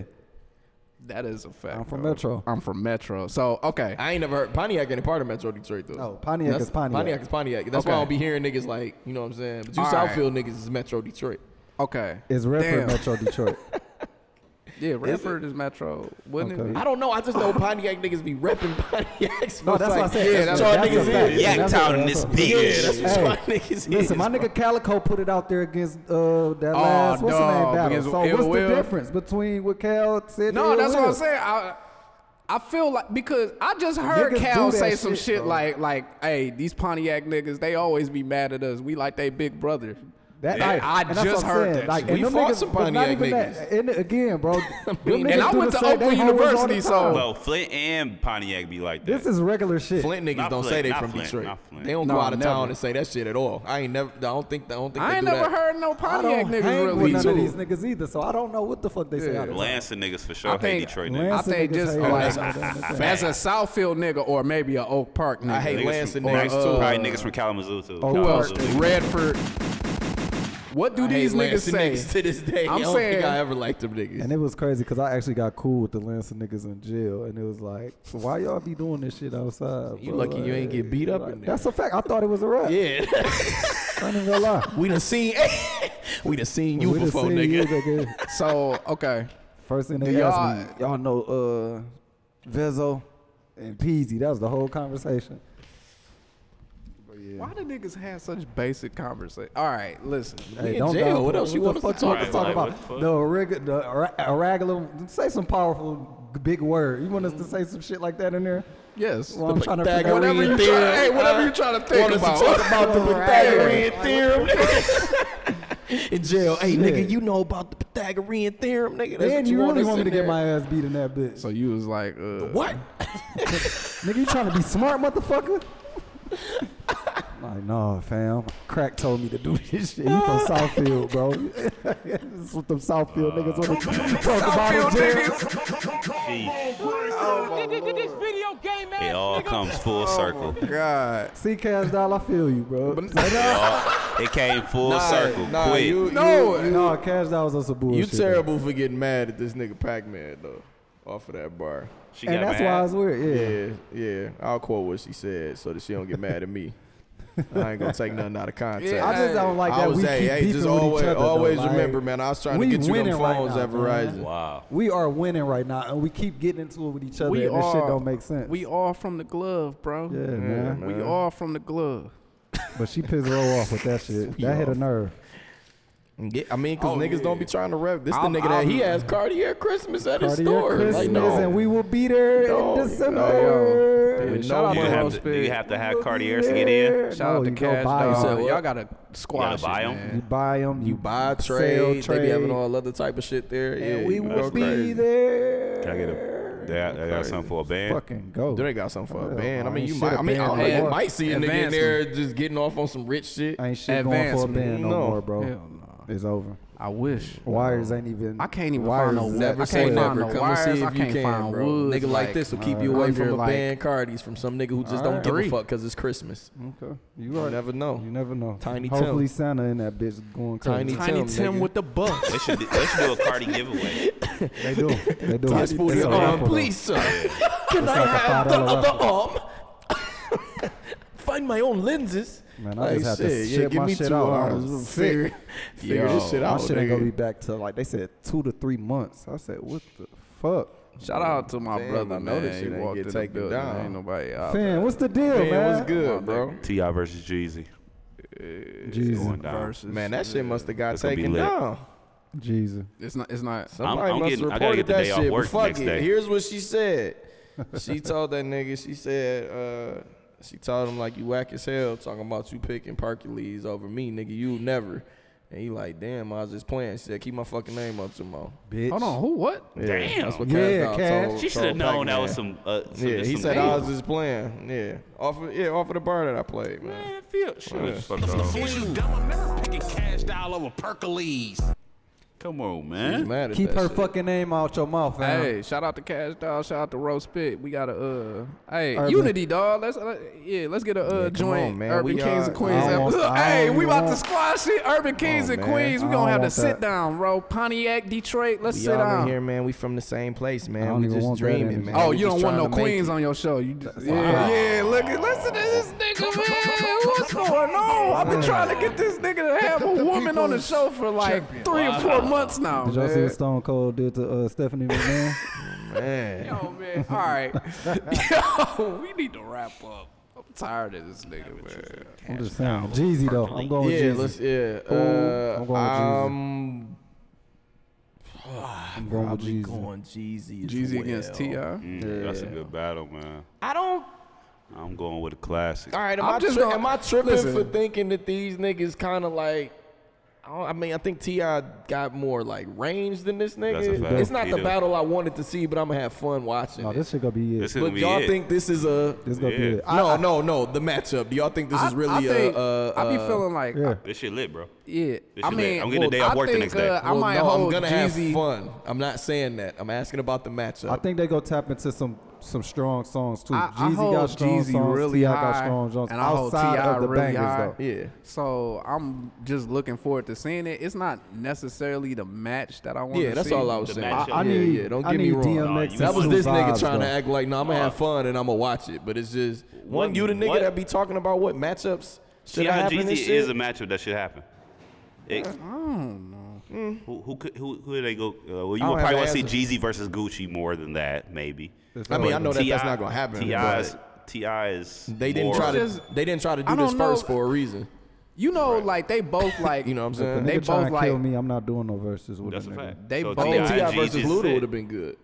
That is a fact. I'm from bro. Metro. I'm from Metro. So okay. I ain't never heard Pontiac any part of Metro Detroit though. No, Pontiac That's- is Pontiac. Pontiac is Pontiac. That's why I Okay. don't be hearing niggas like, you know what I'm saying? But you All right. Southfield niggas is Metro Detroit. Okay. it's Redford, Damn. Metro Detroit. Yeah, Redford is Metro. Wouldn't Okay. it be? I don't know. I just know Pontiac niggas be repping Pontiac. So No, it's that's what I said. Yeah, That's that's a- that's niggas is. Yak that's Town in this bitch. Yeah, that's what Hey, y'all niggas is. Listen, my nigga Calicoe put it out there against uh, that Oh, last what's the dog, name battle. So Ill what's Will- the difference between what Cal said? No, and that's Ill what I'm saying. I, I feel like because I just heard Niggas Cal do that say some shit, shit bro. like like, "Hey, these Pontiac niggas, they always be mad at us. We like they big brother." That, Yeah. like, I and that's just heard saying. that Like, We fought niggas, some but not Pontiac even that. And again, bro, them And I went to Oakland hold us all University, so- Well, Flint and Pontiac be like that. This is regular shit. Flint niggas Not don't Flint, say they from Flint, Detroit. They don't No, go out of town and say that shit at all. I ain't never. I don't think. I don't think I ain't never that. heard no I Pontiac don't niggas really. with none too. of these niggas either, so I don't know what the fuck they say. Yeah. out of town. Lansing niggas for sure I hate think- Detroit I niggas. Lansing think just like as a Southfield nigga or maybe a Oak Park nigga. I hate Lansing niggas niggas too. Uh, probably niggas from Kalamazoo too. Oh, Who else? Kalamazoo. Redford. What do I these hate niggas Lansing say? niggas to this day. I'm I don't saying- think I ever liked them niggas. And it was crazy because I actually got cool with the Lansing niggas in jail, and it was like, why y'all be doing this shit outside? You bro? lucky you ain't get beat up Like, in there. That's a fact. I thought it was a rap. yeah, I ain't even gonna lie. we done seen. we done seen you We done before, seen nigga. you, nigga. So okay. First thing they Do y'all- me, y'all know uh, Vezzo and Peezy. That was the whole conversation. But yeah. Why do niggas have such basic conversation? All right, listen. in jail. What else you want us to fuck talk you about? talk What about? the fuck? The reg- the ra- a regular. Say some powerful big word. You want us to say some shit like that in there? Yes. Well, I'm trying to figure out Whatever you theorem. try, hey, whatever you trying to think Want us to about. talk about the Pythagorean theorem in jail. Hey, Shit. nigga, you know about the Pythagorean theorem, nigga? That's Then what you want really us want me in to get there. my ass beat in that bitch. So you was like, uh, what? Nigga, you trying to be smart, motherfucker? Like, no, fam. Krack told me to do this shit. He from Southfield, bro. this is what them Southfield uh, niggas want to talk about in jail. It all comes full oh, circle. God. See, Kash Doll, I feel you, bro. It, all, it came full Nah, circle. nah, quick. you- No, no, Kash Doll was on some You bullshit. terrible for getting mad at this nigga Pac-Man though, off of that bar. she And got that's mad. why it's weird, yeah. Yeah, yeah. I'll quote what she said so that she don't get mad at me. I ain't gonna take nothing out of context. Yeah, I just don't like I that was we hey, keep hey, beefing just with always, each other. though. always Like, remember, man. I was trying to we get you them winning right phones now, at man. Verizon. Wow. We are winning right now, and we keep getting into it with each other, we and this shit don't make sense. We all from the glove, bro. yeah, man. We all from the glove. But she pissed Ro off with that shit. That hit a nerve. Yeah, I mean, cause Oh, niggas don't be trying to rev. This I'm- the nigga that he I'm- has Cartier Christmas at his Cartier store. Christmas, like, no. and we will be there No, in December. no. With Shout no out Do to you, have Rose to, do you have to have Cartiers to get in? Shout No, out to you Cash buy Dog. them. Y'all gotta squash buy it, 'em? You buy them. You buy sell, trade. They be having trade, all other type of shit there. Yeah, we will be crazy. there. Can I get a? They got, they got something for a band. Fucking go. Do they got something for a band? I I mean, you might. a I mean, band I no mean, more. might see a nigga in there just getting off on some rich shit. I ain't shit going for a band no, No. more, bro. Hell no. It's over. I wish. Wires ain't even. I can't even wires find no is Never I say can't never. find no Come and wires. see I if you can't can, find bro. woods, Nigga like this will keep you uh, away from a like- band cardies from some nigga who just don't Alright. give a fuck because it's Christmas. Okay. You You right. never know. You never know. Tiny Tim. Hopefully Tim. Santa in that bitch going crazy. Tiny Tiny Tim, Tim with the bucks. They should, do- they should do a Cardi giveaway. They do. They do. Yes, booty It's arm, please, sir. Can I have the $5 other arm? find my own lenses. Man, I like, just had shit, to shit yeah, give my me shit two out. hours. Figure, figure Yo, this shit out. My shit ain't gonna be back to like they said two to three months. I said, what the fuck? Shout out to my Damn, brother. I know this shit walked get in taken the building. down. Ain't nobody out. Fam, what's the deal, man? What's good, on, bro? Ti versus Jeezy. Jeezy versus man, that shit must have got taken down. Jesus, it's not. It's not. Somebody I'm, I'm must report reported that shit. Fuck it. Day. Here's what she said. She told that nigga. She said. Uh, she told him like you whack as hell, talking about you picking Hercules over me, nigga. You never. And he like, damn, I was just playing. She said, keep my fucking name up tomorrow. Bitch. Hold on, who what? Yeah, damn. That's what yeah, Cash. Told, she should have known that was some. Uh, some yeah, he some said I was just playing. Yeah, off of yeah, off of the bar that I played, man. Man, feel shit. Sure. Yeah. Fuck off. Cash dial over Percolates. Come on, man. Mad at Keep her shit. fucking name out your mouth, man. Hey, shout out to Kash Doll. Shout out to Roast Spit. We got a uh, hey Urban. Unity Dog. Let's uh, yeah, let's get a uh, yeah, joint on, man. Urban we Kings are, and uh, Queens. Hey, we about want. to squash it. Urban Kings on, and. Queens. We gonna have to sit down, bro. Pontiac, Detroit. Let's we sit down here, man. We from the same place, man. We just dreaming, man. Oh, we you don't want no Queens on your show. You just, yeah, yeah. Look, listen to this nigga, man. What's going on? I've been trying to get this nigga to have a woman on the show for like three or four months months now. Did y'all man. see what Stone Cold did to uh, Stephanie McMahon? man. Yo, man. All right. Yo, we need to wrap up. I'm tired of this nigga, man. I'm just saying. Jeezy, though. I'm going yeah, with Jeezy. Let's, yeah, uh, I'm going with Jeezy. Um, I'm going with Jeezy. going Jeezy. Jeezy well. against Ti. Mm, yeah. That's a good battle, man. I don't. I'm going with a classic. All right, am I'm I, tri- gonna, am I tripping listen. for thinking that these niggas kind of like I, I mean, I think Ti got more like range than this nigga. It's not He the do. battle I wanted to see, but I'm gonna have fun watching. No, it. this shit gonna be it. This but be y'all it. think this is a this gonna be it. I- no, no, no. The matchup. Do y'all think this is really a? a- I be uh, feeling like yeah. This shit lit, bro. yeah. This I shit lit. mean, I'm getting a day off work the next day. Uh, I Well, might no, hold I'm gonna Jeezy. have fun. I'm not saying that. I'm asking about the matchup. I think they go tap into some some strong songs too. I, Jeezy I hold got strong Jeezy songs, really T.I. high, got strong songs and I hold T.I. really bangers, high. Though. Yeah. So I'm just looking forward to seeing it. It's not necessarily the match that I want. Yeah, that's see. all I was the saying. I, I, need, yeah, yeah, don't I get me wrong. That was this nigga trying though. to act like, no, nah, I'm gonna have uh, fun and I'm gonna watch it. But it's just one, you the nigga what? that be talking about what matchups should T.I. happen. Jeezy is a matchup that should happen. It, I don't Mm. Who who could who, who they go? Uh, well, you would probably want to see Jeezy versus Gucci more than that, maybe. I mean, I know that that's not gonna happen. Ti is Ti is. They didn't try to. They didn't try to do this first for a reason. You know, like they both like You know what I'm saying? They both kill like me. I'm not doing no verses with That's a nigga. fact. They both- T.I. Versus Luda would have been good.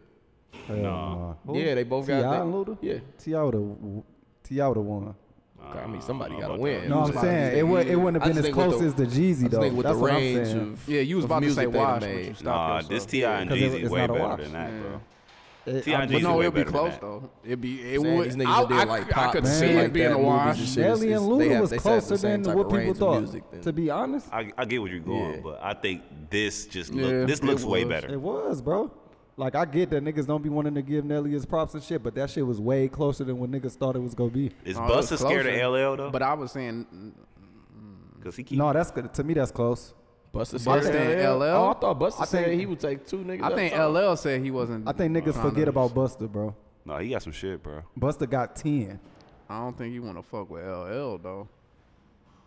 Nah. Yeah, they both Ti got Ti and Luda. Yeah. Ti would have. Ti would have won. I mean, somebody got to win. No, I'm saying it, would, it wouldn't have been as close the, as the Jeezy though. With That's the range of yeah, you was about to say Wash. Nah, this Ti and Jeezy way better than that, bro. It, I, but no, it'd be close though. It'd be it would. These niggas I, be like I, I could see it being a wash. Nelly and Luda was closer than what people thought. To be honest, I, get what you're going, but I think this just this looks way better. It was, bro. Like I get that niggas don't be wanting to give Nelly his props and shit, but that shit was way closer than what niggas thought it was gonna be. Is oh, Busta scared of LL though? But I was saying, mm, mm, mm. because he keep no. That's good to me. That's close. Busta scared of LL. Oh, I thought Busta said he would take two niggas. I think LL said he wasn't. I think niggas forget about Busta, bro. No, he got some shit, bro. Busta got ten. I don't think you want to fuck with LL though.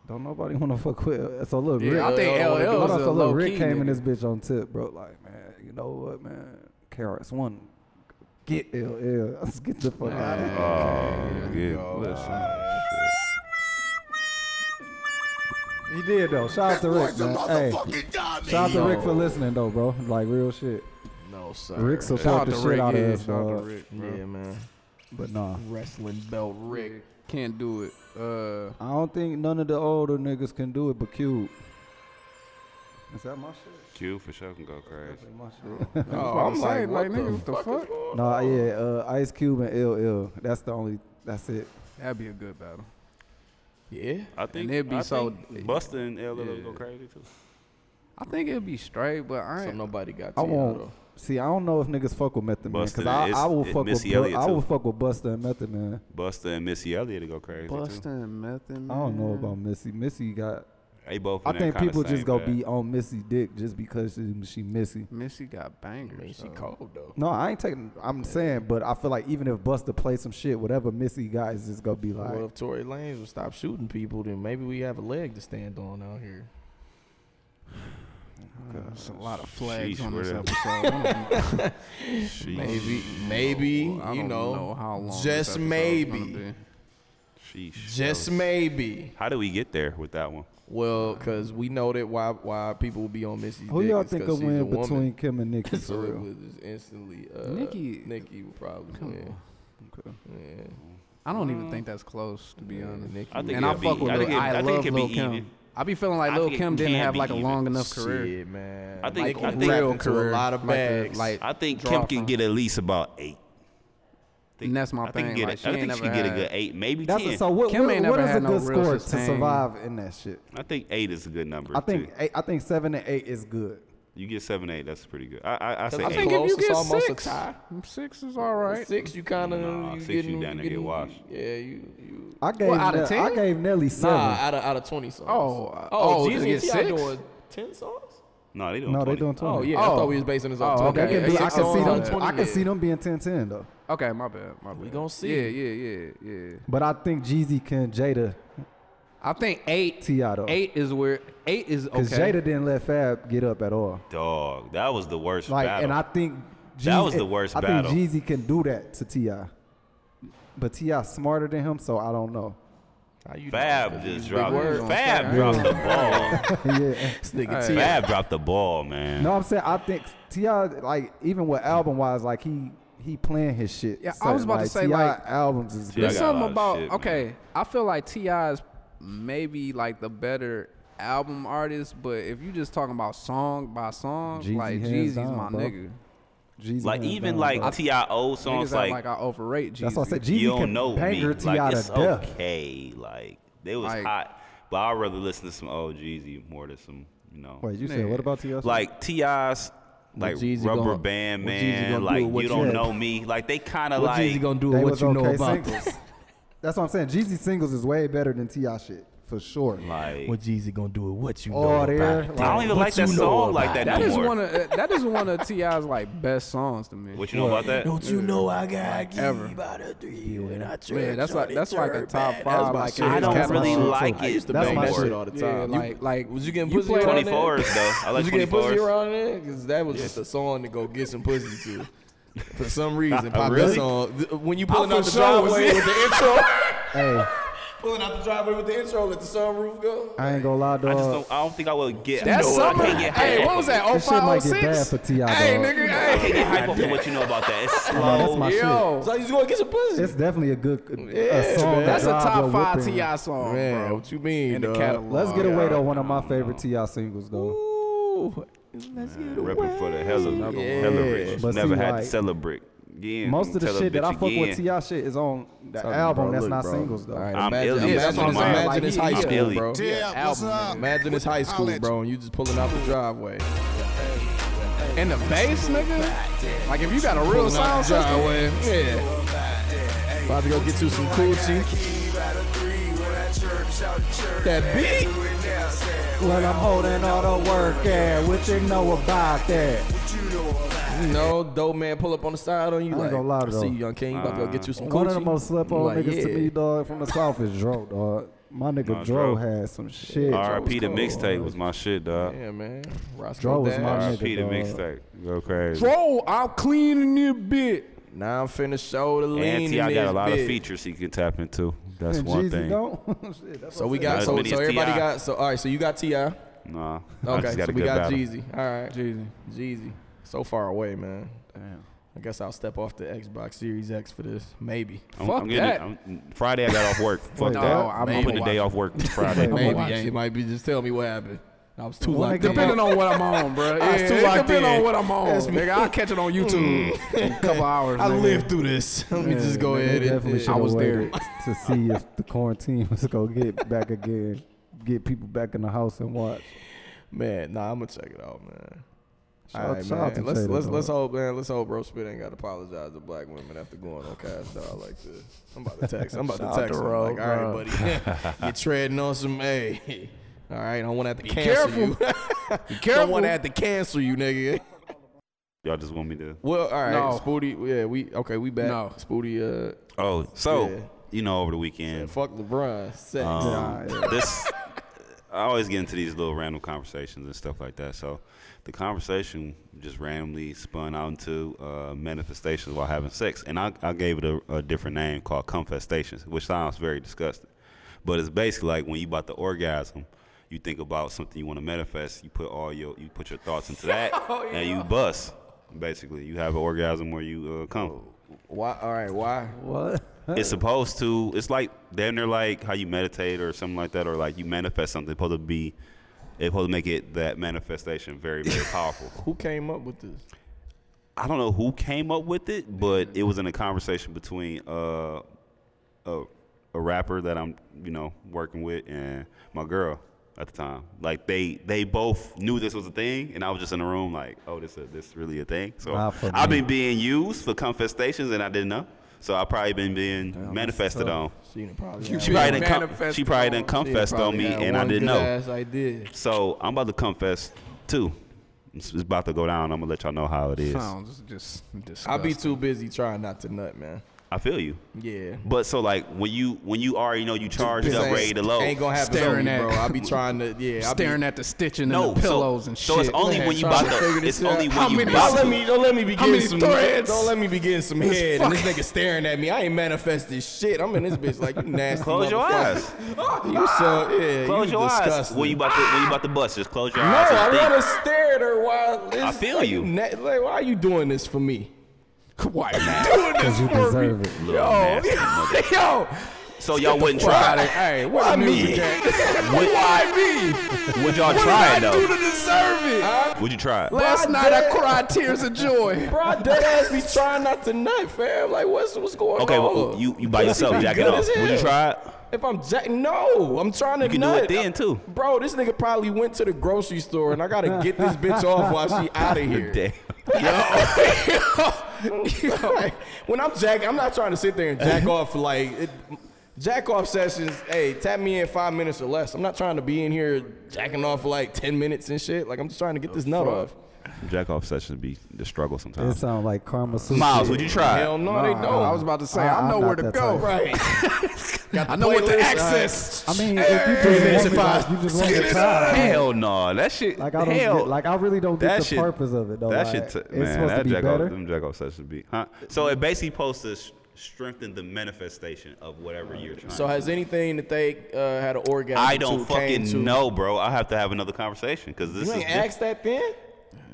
Don't nobody want to fuck with. So look, yeah, Rick, I think LL. Hold on, so look, Rick key, came nigga. in this bitch on tip, bro. Like, man, you know what, man? carrots one. Get LL. Let's get the fuck out of here. Oh, yeah. Listen. He did though. Shout out to Rick, man. Hey, shout out to Rick for listening though, bro. Like real shit. No sir. Rick support the shit out of us, yeah, man. But nah. Wrestling belt Rick can't do it. Uh, I don't think none of the older niggas can do it, but Cube. Is that my? Q for sure can go crazy. That's my oh, I'm like, like, nigga, what the fuck? fuck? No, nah, yeah, uh, Ice Cube and LL. That's the only. That's it. That'd be a good battle. Yeah, I think and it'd be I so. Busta and LL yeah. go crazy too. I think it'd be straight, but I ain't. So nobody got. I won't. See, I don't know if niggas fuck with Method Man because I, I, will fuck Missy with Bu- I will fuck with Busta and Method Man. Busta and Missy Elliott to go crazy. Busta and Method Man. I don't know about Missy. Missy got they both. I think people just gonna be on Missy Dick just because she, she Missy. Missy got bangers. I she so. cold though. No, I ain't taking. I'm yeah. saying, but I feel like even if Busta plays some shit, whatever Missy got is just gonna be like. Well, if Tory Lanez will stop shooting people, then maybe we have a leg to stand on out here. There's a lot of flags on this episode. maybe, maybe no, you know, know, how long just maybe, Sheesh, just maybe. How do we get there with that one? Well, because we know that why why people will be on Missy's. Who y'all think will win between. Kim and Nicki? so it was just instantly uh, Nicki. Nicki will probably Come win. Okay. Yeah. I don't even mm. think that's close to be yeah. honest. Nicki I think and I fuck with. I, Lil, it, I, I love Lil Kim. I be feeling like Lil Kim didn't have like a long even. enough career. Man. I think like, I think real career. a lot of bags. Like, like I think Kim can get at least about eight think and that's my I thing. Think get like, a, I think she get a good eight, maybe that's ten. A, so what, Kim what, what is a good no score to survive in that shit? I think eight is a good number. I think eight, I think seven and eight is good. You get seven, eight. That's pretty good. I, I, I say. I eight. if you get six, six is all right. Six, you kind of nah, you six. Getting, you down there get washed. Yeah, you. you. I gave well, out of ten. I gave Nelly seven. Nah, out of out of twenty songs. Oh, oh, oh Jesus, oh, you doing ten songs? No, they don't. No, 20. they don't. Oh yeah, oh. I thought we was basing this off. Oh, 20. okay. Yeah, I, can, be, I, can see them, I can see them being 10-10, though. Okay, my bad. My bad. We gonna see. Yeah, yeah, yeah, yeah. But I think Jeezy can Jada. I think eight. Tiato. Eight is where eight is okay. Because Jada didn't let Fab get up at all. Dog, that was the worst. Like, battle. and I think Jeezy, that was the eh, worst. I battle. think Jeezy can do that to Ti. But Ti smarter than him, so I don't know. Fab just dropped. Fab dropped the ball. yeah, nigga Fab dropped the ball, man. No, I'm saying I think Ti like even with album wise, like he he playing his shit. Yeah, I was about like, to say T. like albums is there's something about shit, okay. Man. I feel like Ti is maybe like the better album artist, but if you just talking about song by song, Jeezy like Jeezy's down, my bro. nigga. Jeezy like even down, like Ti old songs like, like I overrate Jeezy. That's what I said. Jeezy you don't know me. Like it's death. okay. Like they was like, hot, but I'd rather listen to some old Jeezy more than some you know. Wait, you man. said what about Ti? Like Ti's like Jeezy rubber gonna, band man, like do you don't know me. Like they kind of like Jeezy gonna do what you okay know about singles. this. That's what I'm saying. Jeezy singles is way better than Ti shit for sure. Like, what Jeezy gonna do with what you oh, know there, about like, I don't even like that song like that. That is one of that is one of Ti's like best songs to me. What you know about that? Don't you know I got like, ever out of three when I turn, Man, that's like that's like a top five. five. Like I don't really like it. I used to that's my shit all the time. Yeah, like like was you getting pussy? Twenty fours though. I like twenty fours. around it? because that was just a song to go get some pussy to. For some reason, pop that song when you pulling out the driveway with the intro. Hey pulling out the driveway with the intro, let the sunroof go. I ain't gonna lie, dog. I just don't. I don't think I will get. That no, summer, hey, what was that? Oh five, oh six. bad for Ti, Hey, nigga, hey. I can't get hype up to what you know about that. It's slow. That's my Yo. shit. So you just gonna get some pussy? It's definitely a good yeah, song. Man. That's a top five Ti song, man. Bro. What you mean? In dog. the catalog. Let's get away though. One of my favorite Ti singles though. Ooh, let's get away. Repping for the hell of yeah. rich. Never had to celebrate again. Most of the shit that I fuck again. with Ti shit is on the Tell album. That's look, not bro. singles though. Right, I'm imagine, Illy. Imagine, I'm imagine like, it's high school, Illy. bro. Yeah, yeah, what's? Imagine it's high school, bro, and you just pulling out the driveway. And the bass, nigga. Like if you got a real sound system, yeah. About to go get you some coochie. That beat. Well, I'm holding all the work there. What you know about that? No, dope man, pull up on the side on you. I ain't like, gonna lie, though. See you, young king. About to go get you some. One of the most slept on like, niggas yeah. to me, dog, from the south is Dro, dog. My nigga no, Dro, had some shit. R.I.P. the mixtape was my shit, dog. Yeah, man. Roscoe Dro was my R.I.P. the mixtape. Go crazy. Dro, I'm cleaning your bit. Now I'm finna show the lean. And I got a lot bit. of features he can tap into. That's and one Jeezy thing. Don't. Shit, that's So we got so so everybody got so all right. So you got Ti. Okay, Nah. Okay, so we got battle. Jeezy. All right, Jeezy. Jeezy. So far away, man. Damn. I guess I'll step off the Xbox Series X for this. Maybe. I'm, Fuck I'm that. It. I'm, Friday I got off work. Fuck No, that. I'm- I'm putting the day off work Friday. Maybe it. you might be just tell me what happened. I was too locked Depending on what I'm on, bro. I was too locked depending on what I'm on, nigga. I'll catch it on mm. YouTube in a couple hours. I nigga. lived through this. Let me just go ahead. Definitely I was there to see if the quarantine was gonna get back again, get people back in the house and watch. Man, nah, I'm gonna check it out, man. Shout All right, shout man. Let's let's let's hope, man. Let's hope, bro. Spit ain't got to apologize to black women after going on cast out like this. I'm about to text. I'm about to text. To him. Road, like, all right, buddy, you're treading on some a. All right, don't want to have to cancel you. Be careful. Don't want to have to cancel you, nigga. Y'all just want me to. Well, all right, No. Spooty. Yeah, we okay. We back. No. Spooty. Uh, Oh, so Yeah. you know, over the weekend, fuck LeBron. Sex. um, this I always get into these little random conversations and stuff like that. So the conversation just randomly spun out into uh, manifestations while having sex, and I, I gave it a, a different name called cumfestations, which sounds very disgusting, but it's basically like when you about to orgasm you think about something you want to manifest. You put all your you put your thoughts into that, Oh, and you bust. Basically, you have an orgasm where you uh, come. Why? All right. Why? What? It's supposed to. It's like damn near like how you meditate or something like that, or like you manifest something. It's supposed to be. It's supposed to make it that manifestation very very powerful. Who came up with this? I don't know who came up with it, but it was in a conversation between uh, a a rapper that I'm you know working with and my girl at the time. Like they they both knew this was a thing, and I was just in the room like, oh, this a, this really a thing. So Wow, I've me. been being used for cumfestations, and I didn't know. So I probably been being manifested on. She probably. She had- probably com- she probably on. done She confessed on me, and I didn't know. Ass idea. So I'm about to confess too. It's, it's about to go down. I'm gonna let y'all know how it is. Sounds just disgusting. I'll be too busy trying not to nut, man. I feel you. Yeah. But so like when you when you already know you charged This up, ready to load. Ain't gonna happen Staring to me, at- bro. I'll be trying to. Yeah. I'll be, staring at the stitching no, and the pillows so, and shit. so it's only Man, when you trying about to to. It's this only out. when How you many- about Don't let me don't let me be getting some threads? Don't let me be getting some This head. And this nigga staring at me. I ain't manifested shit. I'm in this bitch like you nasty. Close your eyes. You so yeah. Close you your eyes. When you about to when you about to bust, just close your eyes. and I think. want to stare at her while. I feel you. like, why are you doing this for me? Why are you doing this Because you for me? deserve it. Little nasty Yo, So y'all wouldn't try it. Hey, what why me? me? Would, Why me? would y'all What try it though? What did I do to deserve it? Would you try it? Last Bro, night I cried tears of joy. Bro, I dead ass be trying not to nut, fam. Like, what's what's going Okay, on? Okay, well, you you by yourself be jacking good off. Would you try it? If I'm jack, no, I'm trying to You can do nut. it then too. Bro, this nigga probably went to the grocery store and I gotta get this bitch off while she out of here. Damn. Like, when I'm jacking, I'm not trying to sit there and jack off for like it, jack off sessions. Hey, tap me in five minutes or less. I'm not trying to be in here jacking off for like ten minutes and shit. Like I'm just trying to get this nut off. Jack off sessions be the struggle sometimes. It sometimes. sounds like karma sutra. Myles, would you try Hell it? no, they Nah, don't. I was about to say, I- I, know where to go. type. Right. I know what to playlist, access. I mean, if you just want me, like, you just want me to try. Hell no, that shit. Like I don't hell, get, like I really don't get the shit- purpose of it though. that like, shit, t- it's man, supposed that to be jack better. off, them jack off sessions be, huh? So it basically supposed to strengthen the manifestation of whatever you're trying. So has anything that they uh, had an orgasm I don't to fucking came to, know, bro. I have to have another conversation because this is. You is ain't asked that then?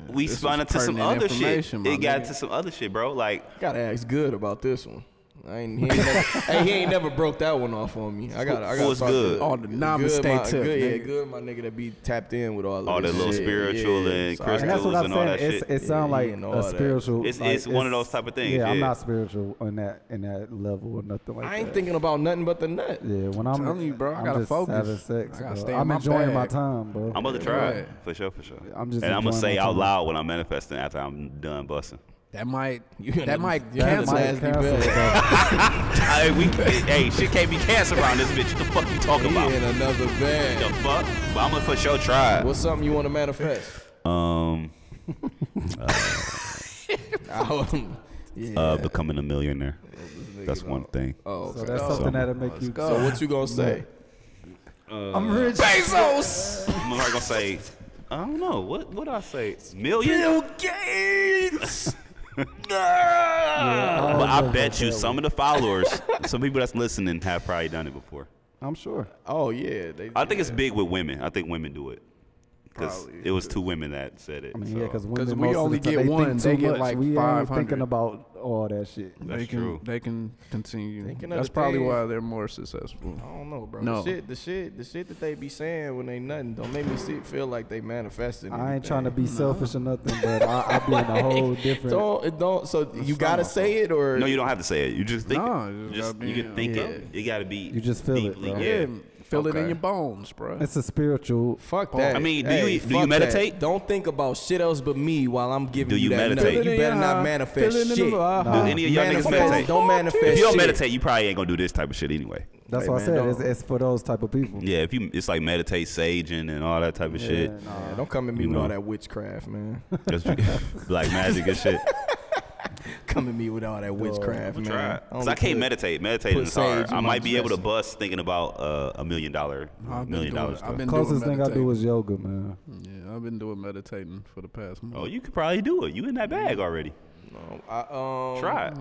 We This spun into some other shit. my It got into some other shit, bro. Like Gotta ask good about this one. I ain't, he, ain't never, hey, he ain't never broke that one off on me. I got. I got. What's good? Oh, the non-mistake my, tip, Good, yeah, good. My nigga that be tapped in with all of All this that little shit. spiritual yeah, and so crystals And that's what I'm and all saying. that It's, shit. it sounds Yeah, like he and a that. spiritual. It's- like, it's one of those type of things, Yeah, I'm not spiritual in that in that level or nothing like I ain't that. thinking about nothing but the nut. Yeah, when I'm, telling you, bro, I I'm gotta just focus. having sex. I gotta stay I'm my enjoying my bag. time, bro. I'm about to try it for sure, for sure. I'm just and I'm gonna say out loud when I'm manifesting after I'm done busting. That might You that gonna- might you gonna cancel. nasty cancel bed. hey, we, hey, shit can't be canceled around this bitch. What the fuck you talking He about? in another The fuck? But I'm gonna for sure try. What's something you want to manifest? Um, Um, yeah. uh, becoming a millionaire. That's one thing. oh, So that's something that'll make you. Go. So what you gonna say? I'm rich. Bezos. I'm probably gonna say, I don't know. What what I say? Million? Gates. But I bet you some of the followers, some people that's listening, have probably done it before. I'm sure. Oh yeah, they, I think it's big with women. I think women do it. Because it was two women that said it. I mean, so yeah, because Because we most of only the time, get they one, think they too get much. like we ain't 500. thinking about all that shit. That's they can true. they can continue. Thinking of That's the probably thing- why they're more successful. I don't know, bro. No. The shit, the shit, the shit that they be saying when they nothing don't make me see, feel like they manifesting. I ain't trying to anything. be selfish or nothing, but I, I be in a whole different. Don't it don't. So you gotta say it or No, you don't have to say it. You just think No, it. you just Just, gotta you can think Yeah. it. You gotta be. You just feel it, deeply, bro. Yeah. Feel it in your bones, bro. It's a spiritual. Fuck that. I mean, do Hey, you- do you fuck that. meditate? Don't think about shit else but me while I'm giving Do you you that meditate? nut. You better not manifest Feel shit. the heart. Do any of y'all niggas meditate? Don't manifest If you don't shit. meditate, you probably ain't gonna do this type of shit anyway. That's Hey, what man, I said. It's, it's for those type of people. Yeah, if you, it's like meditate, saging, and all that type of shit. Nah. Don't come at me You with know. all that witchcraft, man. That's black magic and shit. Come at me with all that witchcraft, I'm man. Cause only I can't meditate. Meditating is hard. I might be able to bust thinking about uh, a million dollar, I've million doing- dollars. I've been Closest doing thing I do is yoga, man. Yeah, I've been doing meditating for the past month. Oh, you could probably do it. You in that bag already. No, I um Try it.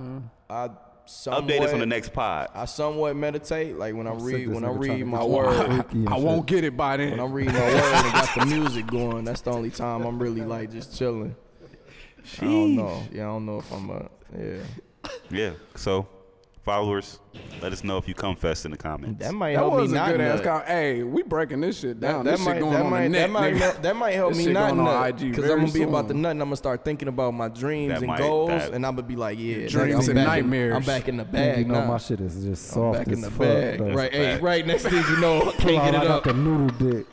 I somewhat, Update us on the next pod. I somewhat meditate, like when I read when I read my get word. freaky I won't get it by then. When I'm reading my word and got the music going, that's the only time I'm really like just chilling. I don't know. Yeah, I don't know if I'm a yeah. Yeah. So, followers, let us know if you come fest in the comments. That might that help me a not good ass nut. com- Hey, we breaking this shit down. That, this that shit might going that on might the that might nigga. help, that might help This me not nut because I'm gonna be about the soon. nut and I'm gonna start thinking about my dreams That and might- goals that- and I'm gonna be like yeah Dreams nigga, I'm and nightmares. In, I'm back in the bag you know now. my shit is just I'm soft back in as the fuck, bag. though. Right, hey, right. Next thing you know, Pull can't get it got up. the noodle dick.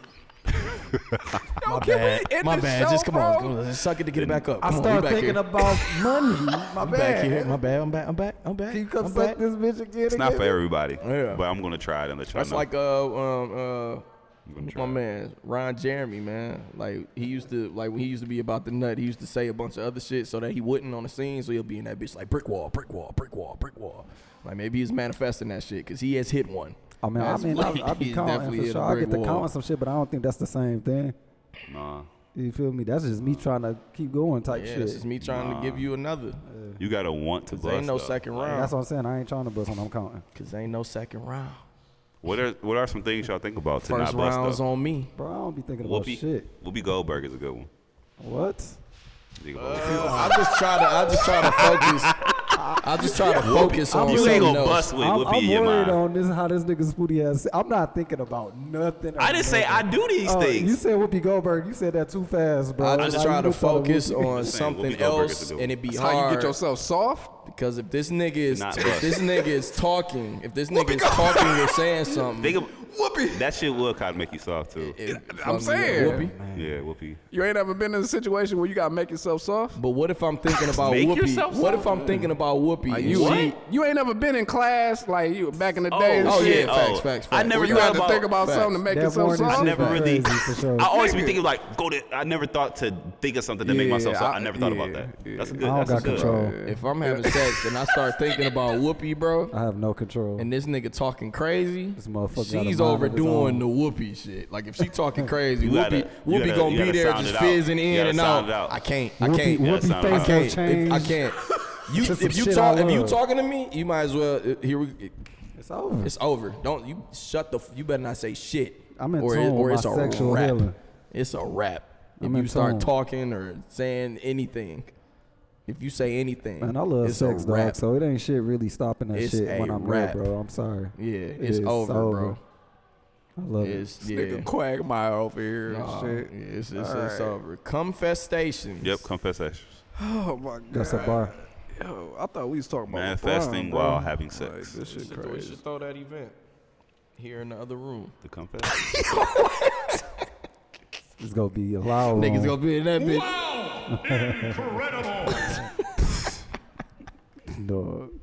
My bad. end My bad. show, Just come on. Come on. Suck it to get it back up. I Come on, we start back thinking here. about money. My I'm bad. back here. My bad. I'm back. I'm back. I'm back. Can you come I'm suck back. this bitch again? it's not for everybody. Yeah. But I'm gonna try it and let y'all That's know. like uh um uh my man Ron Jeremy man. Like he used to like when he used to be about the nut. He used to say a bunch of other shit so that he wouldn't on the scene. So he'll be in that bitch like brick wall, brick wall, brick wall, brick wall. Like maybe he's manifesting that shit because he has hit one. I mean, I mean, I, like- I be he's counting for sure. I brick get to wall. counting some shit, but I don't think that's the same thing. Nah. You feel me? That's just me trying to keep going type Yeah, shit. this is me trying to give you another. You gotta want to Cause bust. ain't no though. second That's what I'm saying. I ain't trying to bust when I'm counting. Cause ain't no second round. What are what are some things y'all think about to First not bust round's though? on me. Bro, I don't be thinking about Whoopi, shit. Whoopi Goldberg is a good one. What? Nigga, I just try to. I just try to focus. I just try to focus on you something ain't gonna else. bust with I'm, Whoopi I'm in your worried mind. on this how this nigga Spooty has. I'm not thinking about nothing. I didn't say I do these Oh, things. You said Whoopi Goldberg. You said that too fast, bro. I just Like, try you to just thought of focus Whoopi. on saying, something Whoopi Goldberg is else, a good and it be That's hard. how you get yourself soft. Because if this nigga is Not if bust. this nigga is talking, if this nigga is talking or saying something, Think of, That shit will kind of make you soft too. it I'm fuck me up. saying. Whoopee. Yeah, Whoopi. You ain't ever been in a situation where you gotta make yourself soft. But what if I'm thinking about Make Whoopi? yourself What if. I'm thinking about Whoopi? Like and you, she- you ain't ever been in class like you back in the oh, day. and oh, shit. yeah, facts, facts, I facts. never Where you thought had to about, think about facts. something to make That yourself morning I soft. shit never is really. crazy for sure. I always be thinking like, go to. I never thought to think of something to make Yeah, myself soft. I, I- never thought yeah, about that. yeah. That's a I good. don't That's got good. control. if I'm having sex and I start thinking about Whoopi, bro, I have no control. and this nigga talking crazy, This motherfucker got a she's mind of his overdoing own. the whoopee shit. Like if she talking crazy, You Whoopi, gotta- you Whoopi gotta- gonna you be gotta there sound just it out. fizzing You in gotta and sound out. it out. I can't. I Whoopi, can't. Whoopi sound face I can't. change. If, I can't. You, To some if you shit talk, I if you love. talking to me, you might as well. uh, Here we. It's over. It's over. Don't you shut the. f- You better not say shit. I'm in or tune or with it's my a sexual rap. healing. It's a rap. If I'm you start tune. talking or saying anything, if you say anything, Man, I love it's sex, a dog. rap. So it ain't shit really stopping that It's shit a when I'm rap. there, bro. I'm sorry. Yeah, it's, It's over, over. bro. I love It's This yeah. nigga Quagmire over here Nah, and shit. yeah, it's, it's, All it's right. over. Cumfestations. Yep, confessions. Oh my god. That's a bar. Yo, I thought we was talking about Manifesting LeBron, bro. while having Like, sex. this shit We should, we should throw that event here in the other room. The confession. It's gonna be a loud Niggas gonna be in that bitch. Wow! Incredible! Dog.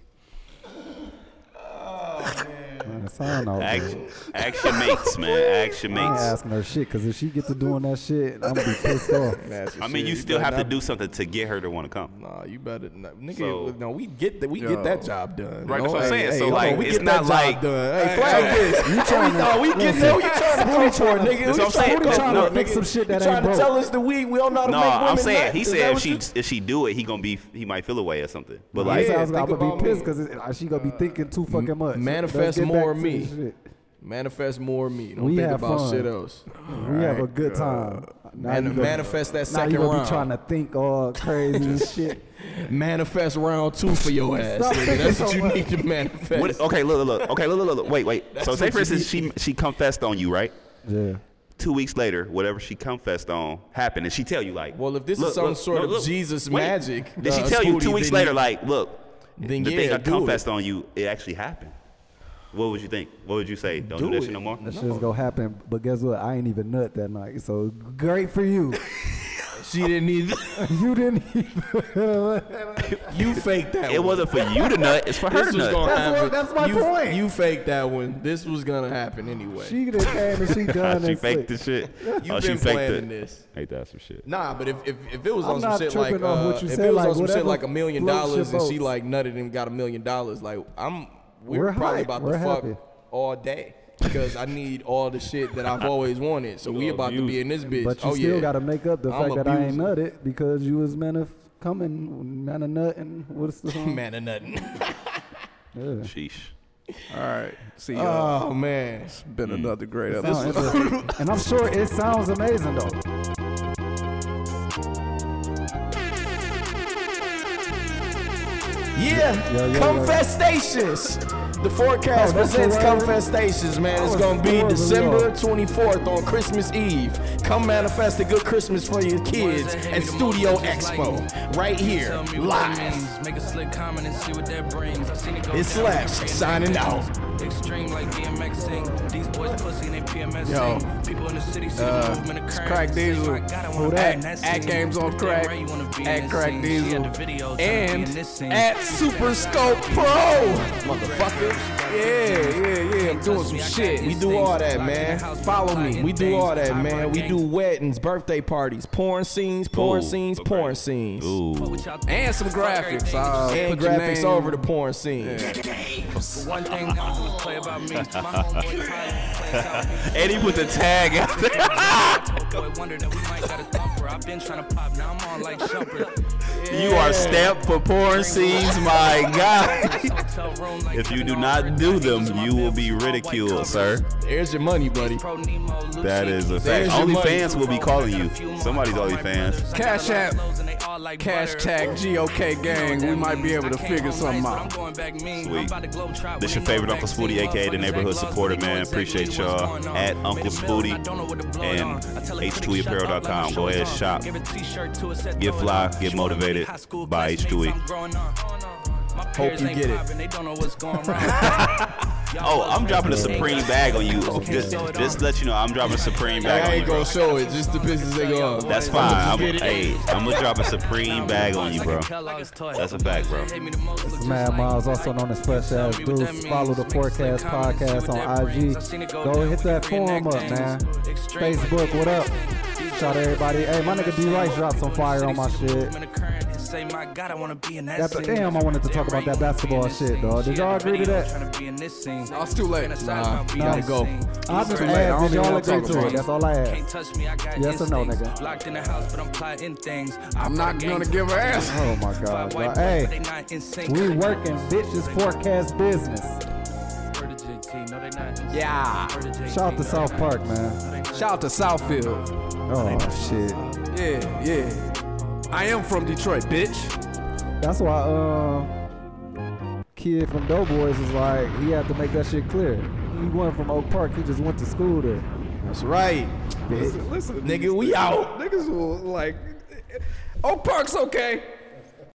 Man, sign off, Action, man. action mates, man. Action I ain't mates. asking her shit because if she gets to doing that shit, I'm gonna be pissed off. I mean, shit. you still better have to do something to get her to want to come. Nah, you better not. Nigga, So- no, we get that. We Yo. get that job done. Right, No, that's what I'm saying. hey, So, hold like, on, we it's get not that like- job done. Hey, Hey, flag hey, this. you we, tryna- no, we getting there. We trying to fight for it, nigga. That's We what I'm saying. trying to trying to fix some shit that You trying ain't to broke. tell us the we we don't know how to No, make women I'm saying he said if she if she do it, he gonna be he might feel away or something. But Like, like, Yeah, I'm gonna be pissed because uh, she gonna be uh, thinking too fucking much. manifest Let's get more me. shit. manifest more me. Don't We think have about fun. shit else. We have a good time. Now Man- gonna- manifest that Now second you gonna round. be trying to think all crazy and shit. Manifest round two for your ass. Stop nigga. That's what so you much. need to manifest. what, okay, look, look, look. Okay, look, look, look. Wait, wait. so That's say what for instance she she confessed on you, right? Yeah. Two weeks later, whatever she confessed on happened, and she tell you like, Well, if this is some look, sort no, of look, Jesus wait. magic, Did she uh, tell you two weeks later, you- like, look, then the yeah, thing I do it. confessed on you, it actually happened? What would you think? What would you say? Don't do, Do that shit no more. That shit's gonna happen. But guess what? I ain't even nut that night. So great for you. She didn't either. you didn't even. You faked that. It one. wasn't for you to nut. It's for her This to was nut. gonna That's what- happen. that's my you, point. You faked that one. This was gonna happen anyway. she done came and she done she faked the shit. You've oh, she been faked planning it. this. Ain't that some shit? Nah, but if, if, if it was I'm on some shit like uh, what you if said, it was like, on some shit like a million dollars and she like nutted and got a million dollars, like I'm we're, We're probably hype. about We're to fuck all day because I need all the shit that I've always wanted. So we gonna about to be in this bitch. But you oh still yeah. got to make up the I'm fact that I ain't nutted because you was man of coming, man of nutting. What's the song? man of nothing. Yeah. Sheesh. All right. See y'all. oh man. it's been hmm. another great episode. and I'm sure it sounds amazing though. Yeah, Yeah, yeah, Cumfestations. The forecast Oh, presents word? Cumfestations, man. It's gonna be December 24th on Christmas Eve. Come manifest a good Christmas for your kids at Studio Expo, right here, live. Make a slick comment and see what that brings. I seen it go It down. slaps. Signing out. Extreme like DMXing. These boys pussy and they PMS. Yo, People in the city see uh, the movement it's occurring. Krack Diesel. "My God, Who that? be in that At. Games on Damn Krack. right you wanna be At Krack scene. Diesel. the video tryna in And this scene. at Super Scope Pro. Motherfucker. Yeah, yeah, yeah. I'm doing some shit. We do all that, man. Follow me. We do all that, man. We do weddings, birthday parties, porn scenes, porn Ooh, scenes, okay. porn scenes. Ooh. And some graphics. Uh, and graphics over the porn scene. One thing they don't do is play about me. My homeboy Ty plays out me. And he put the tag out there. Boy, wonder that we might got a thumper. I've been trying to pop, now I'm on like Shumpert. You are stamped for porn scenes, my God. Hotel room like If you do not do them, you will be ridiculed, sir. There's your money, buddy. Pro Nemo, Lucy. That is a fact. There's your money. OnlyFans will be calling you. Somebody's OnlyFans. Cash App. Cash tag GOK gang. We might be able to figure something out. Sweet. This your favorite Uncle Spooty, aka the neighborhood supporter, man. Appreciate y'all at Uncle Spooty and H2apparel.com. Go ahead, shop. Get fly, get motivated. Buy H2E. Hope you get it. Oh, I'm dropping a Supreme bag on you. Just, just let you know, I'm dropping a Supreme bag on you. I ain't gonna show it, just the business they go. That's fine. I'm, hey, I'm gonna drop a Supreme bag on you, bro. That's a fact, bro. This is Mad Myles, also known as Fresh Ass Boost. Follow the 4Cast Podcast on IG. Go hit that forum up, man. Facebook, what up? Shout out everybody. Hey, my nigga D Rice dropped some fire on my shit. That, damn, I wanted to talk about that basketball shit, dog. Did y'all agree to that? Oh, it's too late. Nah, you gotta go. I just Too late. I asked, did y'all wanna agree talk to about it? it. That's all I asked. Yes or no, nigga? Locked in the house, but I'm plotting things. I'm not gonna give her ass. Oh my god, dog. Hey, we working bitches 4Cast business. Yeah. Shout out to South Park, man. Shout out to Southfield. Oh shit. Yeah, yeah. I am from Detroit, bitch. That's why um kid from Doughboys is like he had to make that shit clear. He went from Oak Park, he just went to school there. That's right. Listen, listen Nigga, we out. Niggas will like. Oak Park's okay.